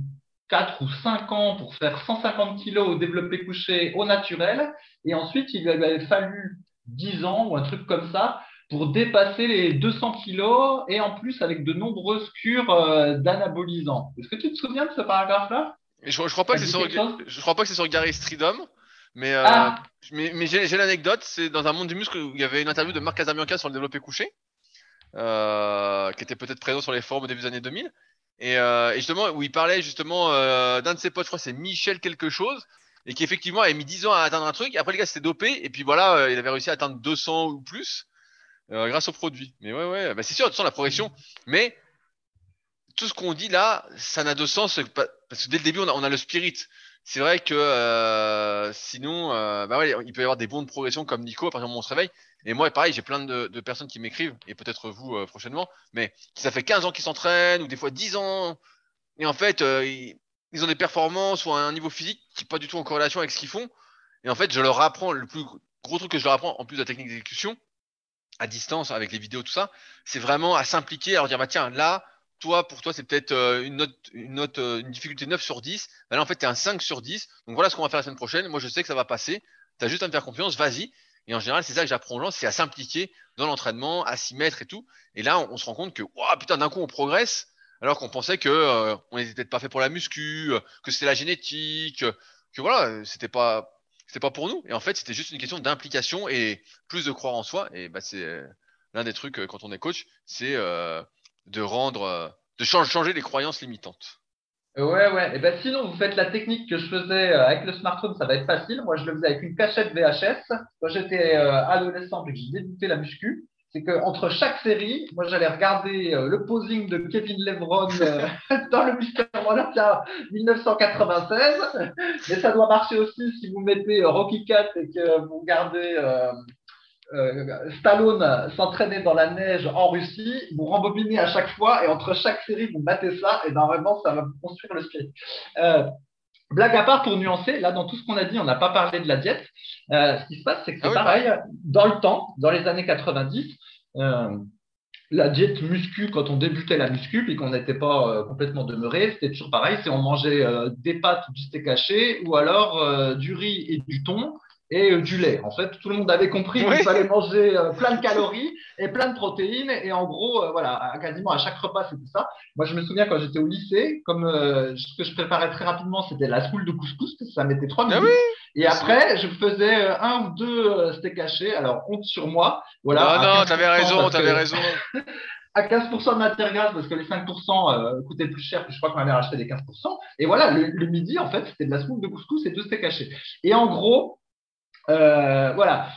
4 ou 5 ans pour faire 150 kilos au développé couché au naturel. Et ensuite, il lui avait fallu 10 ans ou un truc comme ça pour dépasser les 200 kilos et en plus avec de nombreuses cures euh, d'anabolisants. Est-ce que tu te souviens de ce paragraphe-là? Je, ne crois pas que c'est sur, je crois pas que c'est sur Gary Stridham, mais, euh, ah. mais, j'ai l'anecdote, c'est dans un monde du muscle où il y avait une interview de Marc Casamianca sur le développé couché, euh, qui était peut-être présent sur les forums au début des années 2000. Euh, et, justement, où il parlait justement euh, d'un de ses potes, je crois c'est Michel quelque chose, et qui effectivement avait mis 10 ans à atteindre un truc. Après, le gars s'était dopé, et puis voilà, euh, il avait réussi à atteindre 200 ou plus grâce au produit. Mais ouais, ouais, bah, c'est sûr, de toute façon, la progression. Mais tout ce qu'on dit là, ça n'a de sens parce que dès le début, on a, on a le spirit. C'est vrai que sinon, bah ouais, il peut y avoir des bons de progression comme Nico, par exemple, on se réveille. Et moi, pareil, j'ai plein de, personnes qui m'écrivent, et peut-être vous euh, prochainement, mais ça fait 15 ans qu'ils s'entraînent, ou des fois 10 ans, et en fait, euh, ils, ont des performances ou un niveau physique qui n'est pas du tout en corrélation avec ce qu'ils font. Et en fait, je leur apprends, le plus gros truc que je leur apprends, en plus de la technique d'exécution, à distance, avec les vidéos, tout ça, c'est vraiment à s'impliquer, à leur dire, bah tiens, là, toi, pour toi, c'est peut-être euh, une note, une note, une difficulté 9 sur 10. Bah là, en fait, tu es un 5 sur 10. Donc voilà ce qu'on va faire la semaine prochaine. Moi, je sais que ça va passer. Tu as juste à me faire confiance, vas-y. Et en général, c'est ça que j'apprends aux gens, c'est à s'impliquer dans l'entraînement, à s'y mettre et tout. Et là, on, se rend compte que, wow, putain, d'un coup, on progresse, alors qu'on pensait que euh, on n'était peut-être pas fait pour la muscu, euh, que c'était la génétique, que voilà, c'était pas, c'était pas pour nous. Et en fait, c'était juste une question d'implication et plus de croire en soi. Et bah, c'est euh, l'un des trucs quand on est coach, c'est de rendre, de changer les croyances limitantes. Ouais, ouais. Et eh ben sinon, vous faites la technique que je faisais euh, avec le smartphone, ça va être facile. Moi, je le faisais avec une cachette VHS. Quand j'étais euh, adolescent et que j'ai débuté la muscu, c'est que entre chaque série, moi, j'allais regarder euh, le posing de Kevin Lebron dans le Mister Olympia 1996. Mais ça doit marcher aussi si vous mettez Rocky Cat et que vous regardez euh, Stallone s'entraînait dans la neige en Russie, vous rembobinez à chaque fois et entre chaque série, vous battez ça et ben vraiment, ça va vous construire le spirit. Euh, blague à part pour nuancer, là dans tout ce qu'on a dit, on n'a pas parlé de la diète. Euh, ce qui se passe, c'est que c'est ah pareil, dans le temps, dans les années 90, la diète muscu, quand on débutait la muscu et qu'on n'était pas complètement demeuré, c'était toujours pareil, c'est on mangeait des pâtes du steak haché ou alors du riz et du thon et euh, du lait. En fait, tout le monde avait compris qu'il fallait manger euh, plein de calories et plein de protéines. Et en gros, euh, voilà, quasiment à chaque repas, c'était ça. Moi, je me souviens quand j'étais au lycée, comme ce que je préparais très rapidement, c'était la semoule de couscous, ça mettait trois ah minutes. et après, je faisais un ou deux steaks hachés. Alors, honte sur moi. Voilà, non, non, t'avais raison, t'avais raison. à 15% de matière grasse parce que les 5% coûtaient plus cher, puis je crois qu'on avait racheté des 15%. Et voilà, le, le midi, en fait, c'était de la semoule de couscous et deux steaks hachés. Et en gros, euh, voilà.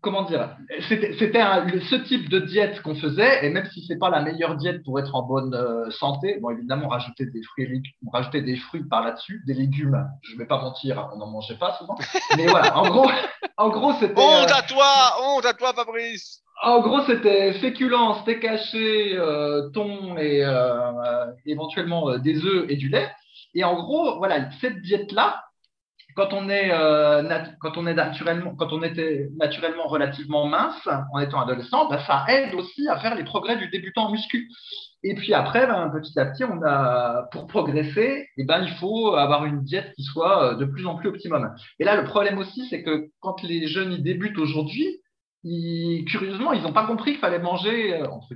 comment dire, c'était ce type de diète qu'on faisait, et même si c'est pas la meilleure diète pour être en bonne euh, santé, bon évidemment rajouter des fruits, rajouter des fruits par là-dessus, des légumes, je vais pas mentir, on n'en mangeait pas souvent, mais voilà, en gros, en gros c'était. Honte à toi, honte à toi, Fabrice. En gros, c'était féculents, steak haché, euh, thon et euh, éventuellement des œufs et du lait. Et en gros, voilà, cette diète-là, quand on est euh, quand on naturellement était naturellement relativement mince en étant adolescent, bah, ça aide aussi à faire les progrès du débutant en muscu. Et puis après, ben, petit à petit, on a pour progresser, eh ben il faut avoir une diète qui soit euh, de plus en plus optimum. Et là, le problème aussi, c'est que quand les jeunes y débutent aujourd'hui, curieusement, ils n'ont pas compris qu'il fallait manger euh, entre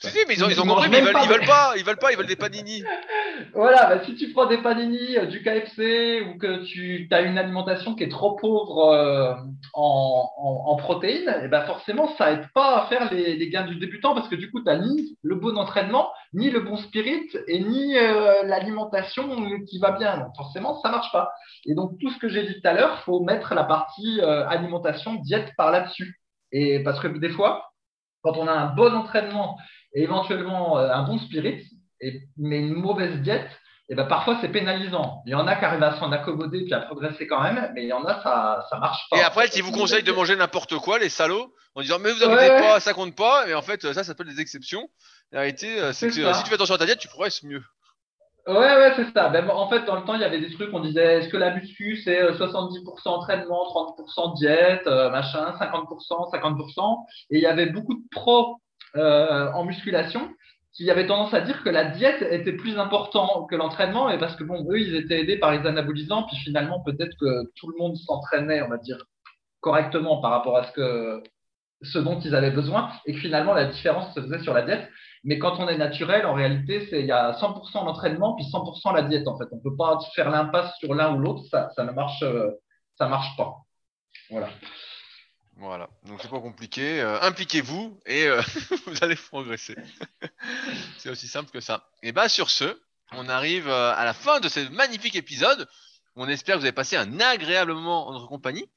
si, mais ils ont, ils ont compris, mais ils veulent, ils veulent pas, ils veulent pas, ils veulent des panini. voilà, bah, si tu prends des panini, euh, du KFC ou que tu as une alimentation qui est trop pauvre euh, en, en, protéines, et eh ben forcément, ça aide pas à faire les, les gains du débutant parce que du coup, tu n'as ni le bon entraînement, ni le bon spirit et ni euh, l'alimentation qui va bien. Donc forcément, ça marche pas. Et donc, tout ce que j'ai dit tout à l'heure, faut mettre la partie alimentation, diète par là-dessus. Et parce que des fois, quand on a un bon entraînement et éventuellement euh, un bon spirit, et, mais une mauvaise diète, et ben parfois c'est pénalisant. Il y en a qui arrivent à s'en accommoder puis à progresser quand même, mais il y en a ça ça marche pas. Et après, ils vous conseillent de manger n'importe quoi, les salauds, en disant mais vous inquiétez pas, ça compte pas. Mais en fait, ça, ça s'appelle des exceptions. La réalité, euh, c'est que si tu fais attention à ta diète, tu progresses mieux. Ouais, ouais, c'est ça. Ben, en fait, dans le temps, il y avait des trucs, on disait, est-ce que la muscu, c'est 70% euh, entraînement, 30% diète, machin, 50%, 50%. Et il y avait beaucoup de pros euh, en musculation qui avaient tendance à dire que la diète était plus important que l'entraînement, et parce que bon, eux, ils étaient aidés par les anabolisants, puis finalement, peut-être que tout le monde s'entraînait, on va dire, correctement par rapport à ce que ce dont ils avaient besoin, et que finalement, la différence se faisait sur la diète. Mais quand on est naturel, en réalité, c'est il y a 100% l'entraînement, puis 100% la diète, en fait. On peut pas faire l'impasse sur l'un ou l'autre, ça, ça ne marche, ça marche pas. Voilà. Voilà, donc c'est pas compliqué. Euh, impliquez-vous et euh, vous allez progresser. c'est aussi simple que ça. Et bah sur ce, on arrive euh, à la fin de ce magnifique épisode. On espère que vous avez passé un agréable moment en notre compagnie.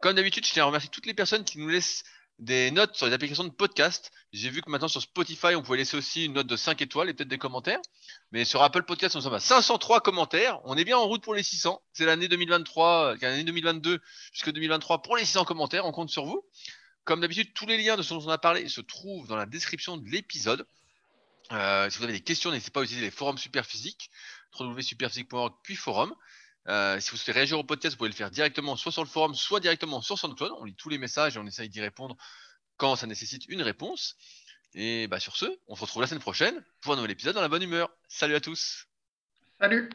Comme d'habitude, je tiens à remercier toutes les personnes qui nous laissent des notes sur les applications de podcast. J'ai vu que maintenant sur Spotify, on pouvait laisser aussi une note de 5 étoiles et peut-être des commentaires. Mais sur Apple Podcast, on s'en va 503 commentaires. On est bien en route pour les 600. C'est l'année 2023, l'année 2022 jusqu'à 2023 pour les 600 commentaires. On compte sur vous. Comme d'habitude, tous les liens de ce dont on a parlé se trouvent dans la description de l'épisode. Euh, si vous avez des questions, n'hésitez pas à utiliser les forums Superphysique, www.superphysique.org puis forum. Euh, si vous souhaitez réagir au podcast, vous pouvez le faire directement soit sur le forum, soit directement sur SoundCloud. On lit tous les messages et on essaye d'y répondre quand ça nécessite une réponse. Et bah sur ce, on se retrouve la semaine prochaine pour un nouvel épisode dans la bonne humeur. Salut à tous. Salut.